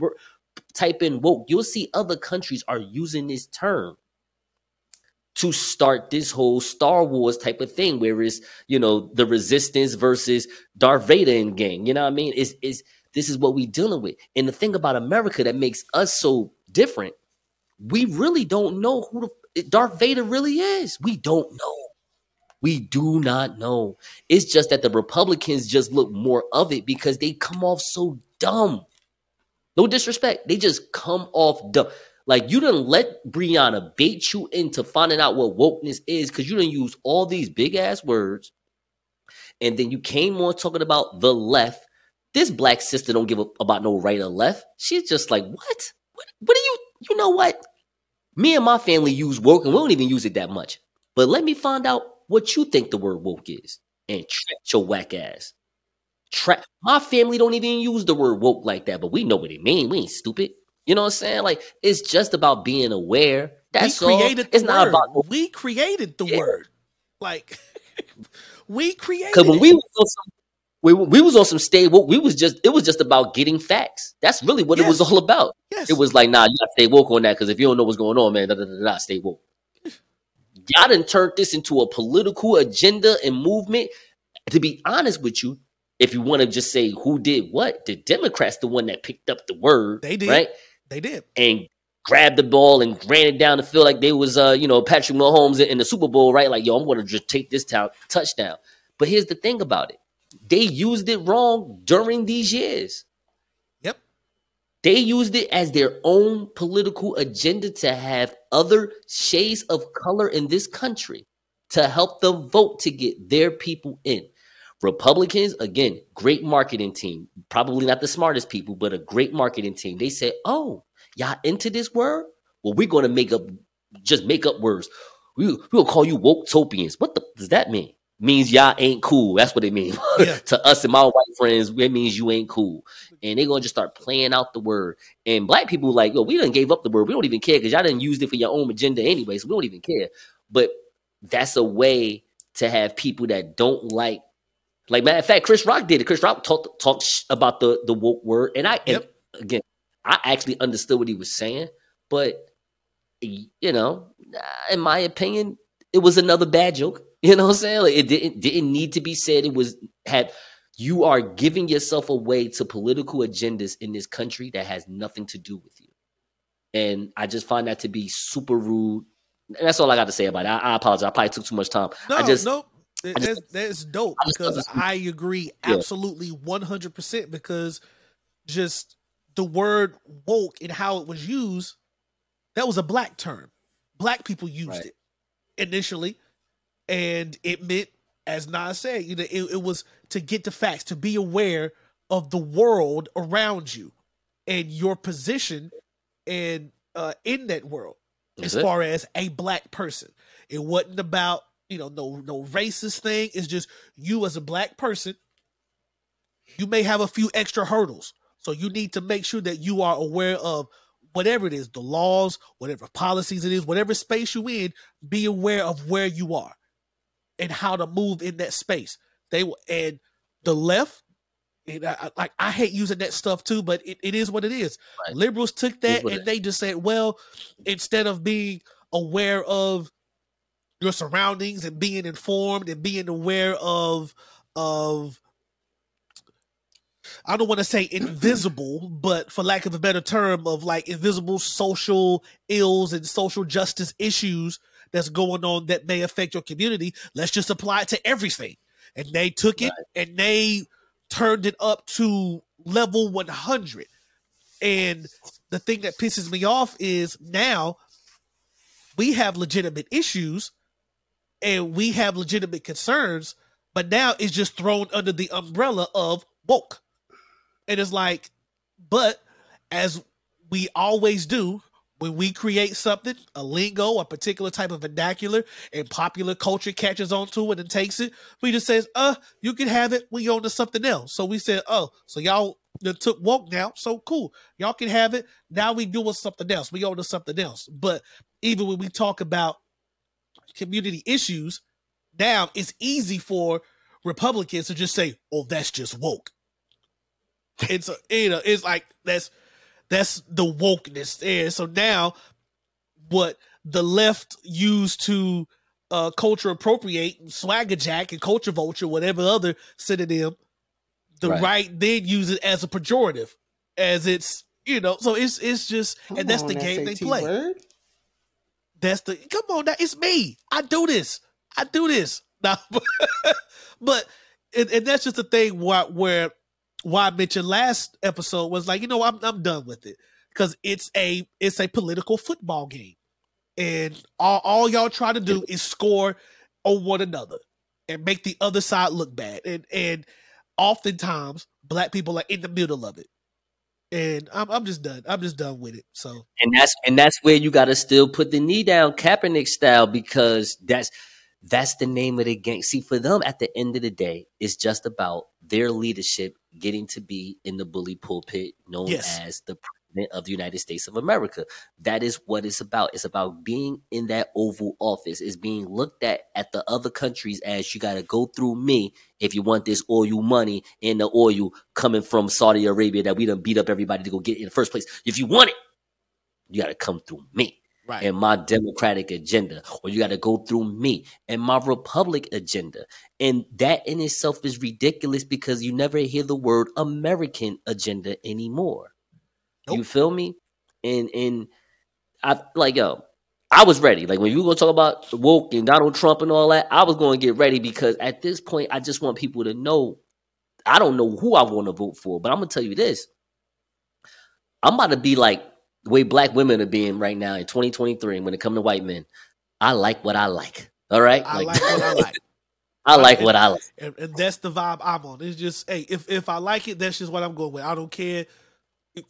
type in woke, you'll see other countries are using this term to start this whole Star Wars type of thing, where it's you know the Resistance versus Darth Vader in gang. You know what I mean? Is is this is what we dealing with? And the thing about America that makes us so different, we really don't know who the Darth Vader really is. We don't know. We do not know. It's just that the Republicans just look more of it because they come off so dumb. No disrespect. They just come off dumb. Like you didn't let Briahna bait you into finding out what wokeness is because you didn't use all these big ass words. And then you came on talking about the left. This black sister don't give a about no right or left. She's just like, what? What, what do you, you know what? Me and my family use woke and we don't even use it that much. But let me find out what you think the word woke is and trap your whack ass. Trap. my family don't even use the word woke like that, but we know what it means. We ain't stupid. You know what I'm saying? Like it's just about being aware. That's we created all. It's not word. about we created the Yeah. word. Like we created because when we was on some, we, we was on some stay woke. We was just it was just about getting facts. That's really what it was all about. Yes. It was like, nah, you gotta stay woke on that because if you don't know what's going on, man, da, da, da, da, stay woke. Y'all done turned this into a political agenda and movement. To be honest with you, if you want to just say who did what, the Democrats the one that picked up the word. They did. right? They did. and grabbed the ball and ran it down the field like they was uh you know Patrick Mahomes in, the Super Bowl, right? Like yo, I'm gonna just take this town touchdown. But here's the thing about it: they used it wrong during these years. Yep. They used it as their own political agenda to have other shades of color in this country to help the vote to get their people in. Republicans, again, great marketing team. Probably not the smartest people, but a great marketing team. They said, "Oh, y'all into this word? Well, we're going to make up, just make up words. We we'll call you woke topians. What the, does that mean? Means y'all ain't cool. That's what it means to us and my white friends. It means you ain't cool, and they're gonna just start playing out the word. And black people like, yo, we done gave up the word. We don't even care because y'all didn't use it for your own agenda anyway. So we don't even care. But that's a way to have people that don't like like matter of fact, Chris Rock did it. Chris Rock talked talked about the the woke word, and I and again, I actually understood what he was saying, but you know, in my opinion, it was another bad joke. You know what I'm saying? Like it didn't didn't need to be said. It was had you are giving yourself away to political agendas in this country that has nothing to do with you. And I just find that to be super rude. And that's all I got to say about it. I, I apologize. I probably took too much time. No, I just no, that's, just- that's dope because. I agree absolutely one hundred percent. Because just the word woke and how it was used, that was a black term. Black people used Right. it initially, and it meant, as Nas said, you know, it, it was to get the facts, to be aware of the world around you and your position and uh, in that world That's as it. far as a black person. It wasn't about you know no no racist thing. It's just you as a black person. You may have a few extra hurdles, so you need to make sure that you are aware of whatever it is, the laws, whatever policies it is, whatever space you in. Be aware of where you are and how to move in that space. They will and the left. And I, like I hate using that stuff too, but it, it is what it is. Liberals took that and they just said, well, instead of being aware of your surroundings and being informed and being aware of of I don't want to say invisible, but for lack of a better term, of like invisible social ills and social justice issues that's going on that may affect your community. Let's just apply it to everything. And they took it and they turned it up to level 100. And the thing that pisses me off is now we have legitimate issues and we have legitimate concerns, but now it's just thrown under the umbrella of woke. And it's like, but as we always do, when we create something, a lingo, a particular type of vernacular, and popular culture catches on to it and takes it, we just says, uh, you can have it when you're on to something else. So we said, oh, so y'all took woke now, so cool. Y'all can have it. Now we doing something else. We on to something else. But even when we talk about community issues, now it's easy for Republicans to just say, "Oh, that's just woke." It's a, you know, it's like that's that's the wokeness there. So now, what the left used to uh, culture appropriate, swagger jack, and culture vulture, whatever other synonym, the Right. right, then use it as a pejorative, as it's you know. So it's it's just, Come and that's the game they play. word. That's the come on now. It's me. I do this. I do this. Now, but and, and that's just the thing why where why I mentioned last episode was like, you know, I'm I'm done with it. Because it's a it's a political football game. And all, all y'all try to do is score on one another and make the other side look bad. And and oftentimes black people are in the middle of it. And I'm I'm just done. I'm just done with it. So and that's and that's where you got to still put the knee down, Kaepernick style, because that's that's the name of the game. See, for them, at the end of the day, it's just about their leadership getting to be in the bully pulpit, known Yes. as the president of the United States of America. That is what it's about. It's about being in that Oval Office. It's being looked at at the other countries as you got to go through me if you want this oil money and the oil coming from Saudi Arabia that we done beat up everybody to go get in the first place. If you want it, you got to come through me Right. and my democratic agenda, or you got to go through me and my republic agenda. And that in itself is ridiculous because you never hear the word American agenda anymore. You feel me? And and I like yo, I was ready. Like when you gonna talk about woke and Donald Trump and all that, I was gonna get ready because at this point, I just want people to know. I don't know who I want to vote for, but I'm gonna tell you this. I'm about to be like the way black women are being right now in 2023 when it comes to white men. I like what I like. All right? I like what I like. I like what I like. and, and that's the vibe I'm on. It's just, hey, if if I like it, that's just what I'm going with. I don't care,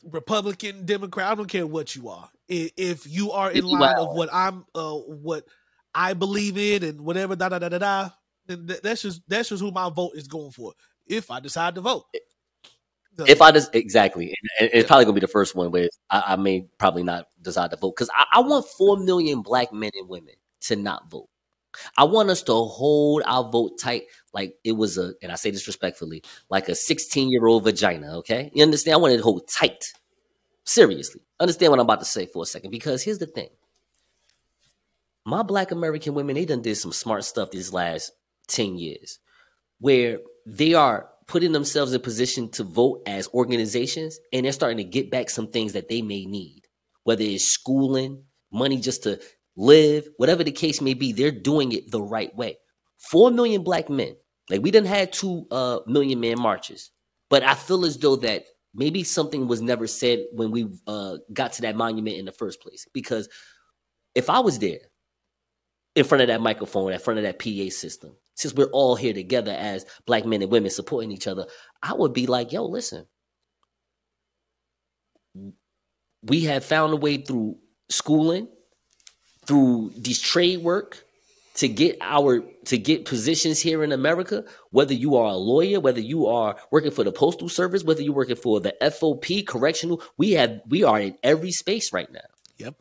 Republican, Democrat. I don't care what you are. If you are in line of what I'm, uh, what I believe in, and whatever, da da da da da, then that's just that's just who my vote is going for. If I decide to vote, So- If I just exactly, and it's probably gonna be the first one where I, I may probably not decide to vote because I, I want four million black men and women to not vote. I want us to hold our vote tight, like it was a, and I say this respectfully, like a 16 year old vagina. Okay, you understand? I want it to hold tight. Seriously, understand what I'm about to say for a second because here's the thing. My black American women, they done did some smart stuff these last 10 years where they are putting themselves in position to vote as organizations and they're starting to get back some things that they may need, whether it's schooling, money just to live, whatever the case may be, they're doing it the right way. Four million black men, like we didn't had two uh, million man marches, but I feel as though that maybe something was never said when we uh, got to that monument in the first place. Because if I was there in front of that microphone, in front of that PA system, since we're all here together as black men and women supporting each other, I would be like, yo, listen, we have found a way through schooling, through these trade work to get our to get positions here in America, whether you are a lawyer, whether you are working for the postal service, whether you're working for the FOP, correctional, we have we are in every space right now. Yep.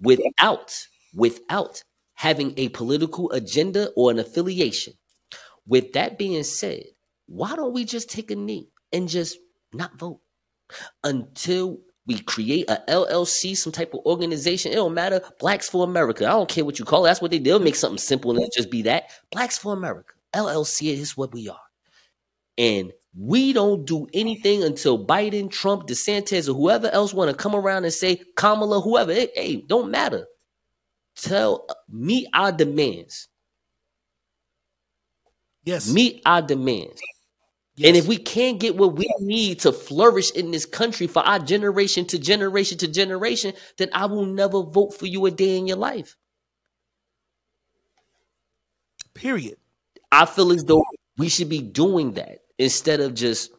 Without without having a political agenda or an affiliation. With that being said, why don't we just take a knee and just not vote until we create a LLC, some type of organization. It don't matter. Blacks for America. I don't care what you call it. That's what they do. They'll make something simple and just be that. Blacks for America. LLC is what we are. And we don't do anything until Biden, Trump, DeSantis, or whoever else want to come around and say Kamala, whoever. It, hey, don't matter. Tell uh, meet our demands. Yes. Meet our demands. And if we can't get what we need to flourish in this country for our generation to generation to generation, then I will never vote for you a day in your life. Period. I feel as though we should be doing that instead of just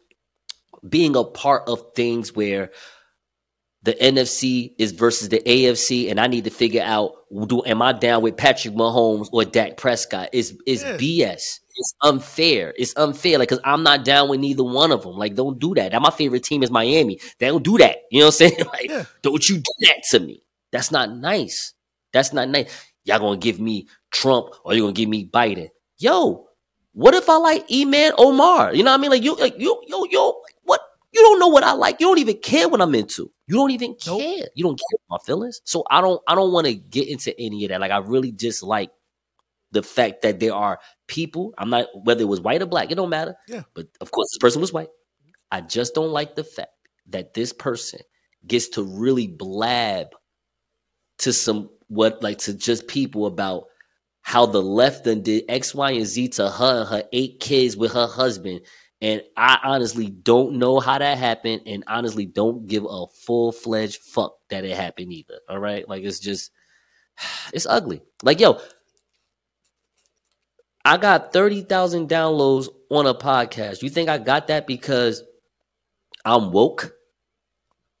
being a part of things where the NFC is versus the AFC, and I need to figure out do am I down with Patrick Mahomes or Dak Prescott? Is is Yeah. BS. It's unfair. It's unfair. Like, cause I'm not down with neither one of them. Like, don't do that. My favorite team is Miami. They don't do that. You know what I'm saying? Like, don't you do that to me. That's not nice. That's not nice. Y'all gonna give me Trump or you gonna give me Biden? Yo, what if I like Ilhan Omar? You know what I mean? Like you, like you, yo, yo? You don't know what I like. You don't even care what I'm into. You don't even care. You don't care my feelings. So I don't. I don't want to get into any of that. Like I really just like the fact that there are people. I'm not whether it was white or black. It don't matter. Yeah. But of course, this person was white. I just don't like the fact that this person gets to really blab to some what like to just people about how the left done did X, Y, and Z to her and her eight kids with her husband. And I honestly don't know how that happened, and honestly don't give a full fledged fuck that it happened either. All right, like it's just, it's ugly. Like yo, I got thirty thousand downloads on a podcast. You think I got that because I'm woke?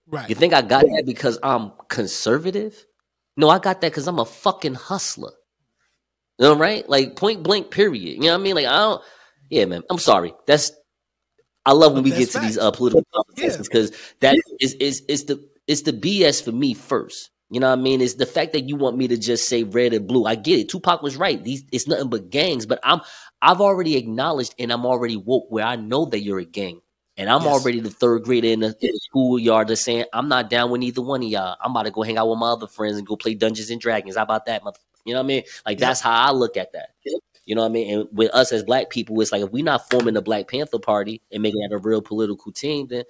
Right. You think I got that because I'm conservative? No, I got that because I'm a fucking hustler. You know, right? Like point blank, period. You know what I mean? Like I don't. Yeah, man. I'm sorry. That's. I love when we get to these uh, political conversations because that is is is the it's the BS for me first. You know what I mean? It's the fact that you want me to just say red and blue. I get it. Tupac was right. These it's nothing but gangs. But I'm I've already acknowledged and I'm already woke where I know that you're a gang. And I'm Yes. already the third grader in the, in the schoolyard that's saying I'm not down with either one of y'all. I'm about to go hang out with my other friends and go play Dungeons and Dragons. How about that, mother? You know what I mean? Like that's how I look at that. You know what I mean? And with us as black people, it's like if we're not forming the Black Panther Party and making that a real political team, then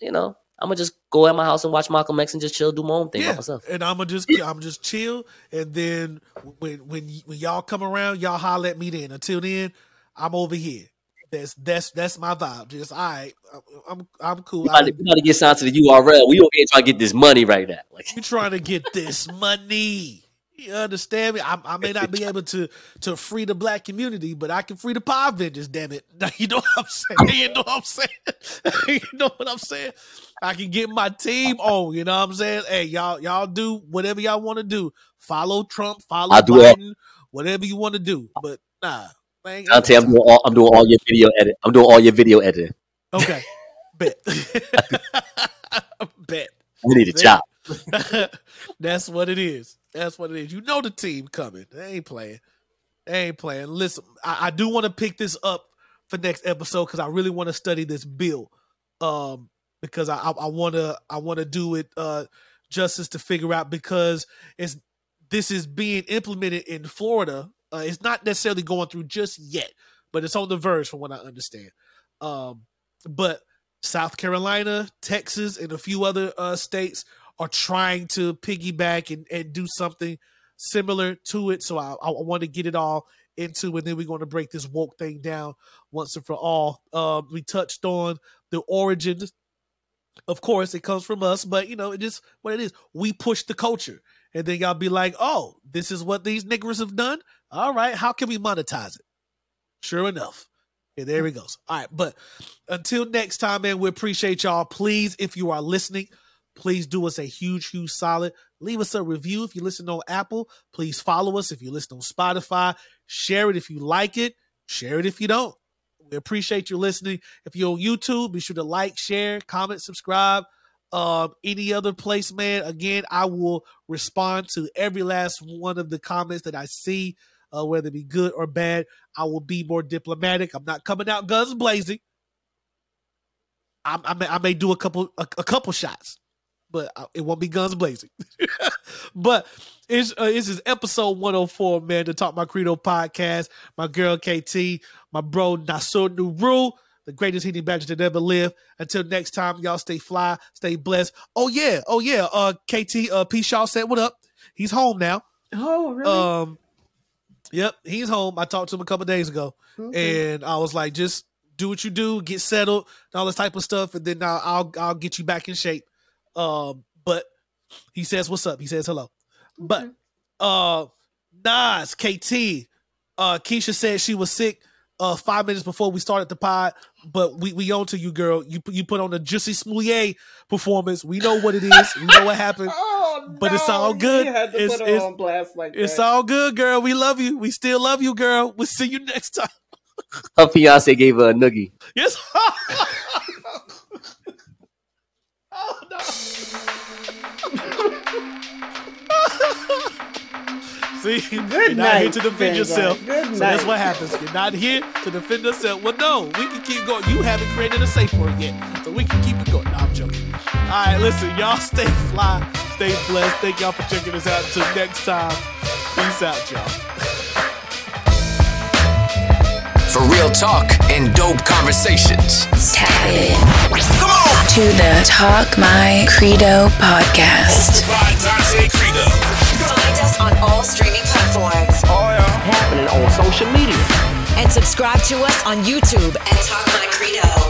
you know I'm gonna just go at my house and watch Malcolm X and just chill, do my own thing by Yeah, myself. and I'm gonna just I'm just chill, and then when when when y'all come around, y'all holler at me. Then until then, I'm over here. That's that's that's my vibe. Just all right, I'm I'm, I'm cool. We about, to, we about to get signed to the URL. We over here trying to get this money right now. Like We trying to get this money. You understand me? I, I may not be able to to free the black community, but I can free the power vendors. Damn it! You know what I'm saying? You know what I'm saying? you know what I'm saying? I can get my team on. You know what I'm saying? Hey, y'all, y'all do whatever y'all want to do. Follow Trump. Follow I'll Biden. Whatever you want to do. But nah, man. Donte, I'm doing all I'm doing all your video edit. I'm doing all your video editing. Okay, bet. bet. We need a Bet. job. That's what it is. That's what it is. You know the team coming. They ain't playing. They ain't playing. Listen, I, I do want to pick this up for next episode because I really want to study this bill. Um, because I I, wanna I wanna do it uh justice to figure out because it's this is being implemented in Florida. Uh, it's not necessarily going through just yet, but it's on the verge from what I understand. Um, but South Carolina, Texas, and a few other uh, states are trying to piggyback and, and do something similar to it. So I, I want to get it all into, and then we're going to break this woke thing down once and for all. Um, we touched on the origins. Of course, it comes from us, but you know, it is what it is. We push the culture, and then y'all be like, "Oh, this is what these niggers have done." All right, how can we monetize it? Sure enough, and there he goes. All right, but until next time, man, we appreciate y'all. Please, if you are listening, please do us a huge, huge solid. Leave us a review if you listen on Apple. Please follow us if you listen on Spotify. Share it if you like it. Share it if you don't. We appreciate you listening. If you're on YouTube, be sure to like, share, comment, subscribe. Um, any other place, man. Again, I will respond to every last one of the comments that I see, uh, whether it be good or bad. I will be more diplomatic. I'm not coming out guns blazing. I, I, may, I may do a couple a, a couple shots, but it won't be guns blazing. but it's, uh, this is episode 104, man, the Talk My Credo podcast. My girl KT, my bro Nasur Nuru, the greatest hitting badger that ever lived. Until next time, y'all stay fly, stay blessed. Oh yeah, oh yeah. Uh, KT, uh, P. Shaw said, "What up?" He's home now. Oh really? Um, yep, he's home. I talked to him a couple days ago, Okay. and I was like, just do what you do, get settled, and all this type of stuff, and then I'll I'll, I'll get you back in shape. Um, but he says, "What's up?" He says, "Hello." But uh, Nas, KT, uh, Keisha said she was sick. Uh, five minutes before we started the pod, but we we on to you, girl. You you put on a Jussie Smollett performance. We know what it is. We know what happened. Oh, but it's all good. You had to It's, it's- on blast like it's that. all good, girl. We love you. We still love you, girl. We'll see you next time. Her fiance gave her a noogie. Yes. See, you're not here to defend yourself. Good so that's what happens. You're not here to defend yourself. Well, no, we can keep going. You haven't created a safe word yet, so we can keep it going. No, I'm joking. All right, listen, y'all stay fly, stay blessed. Thank y'all for checking us out. Until next time, peace out, y'all. For real talk and dope conversations. Tap in Come on! to the Talk My Credo podcast. Find us on all streaming platforms. Oh, yeah. Happening on social media. And subscribe to us on YouTube at Talk My Credo.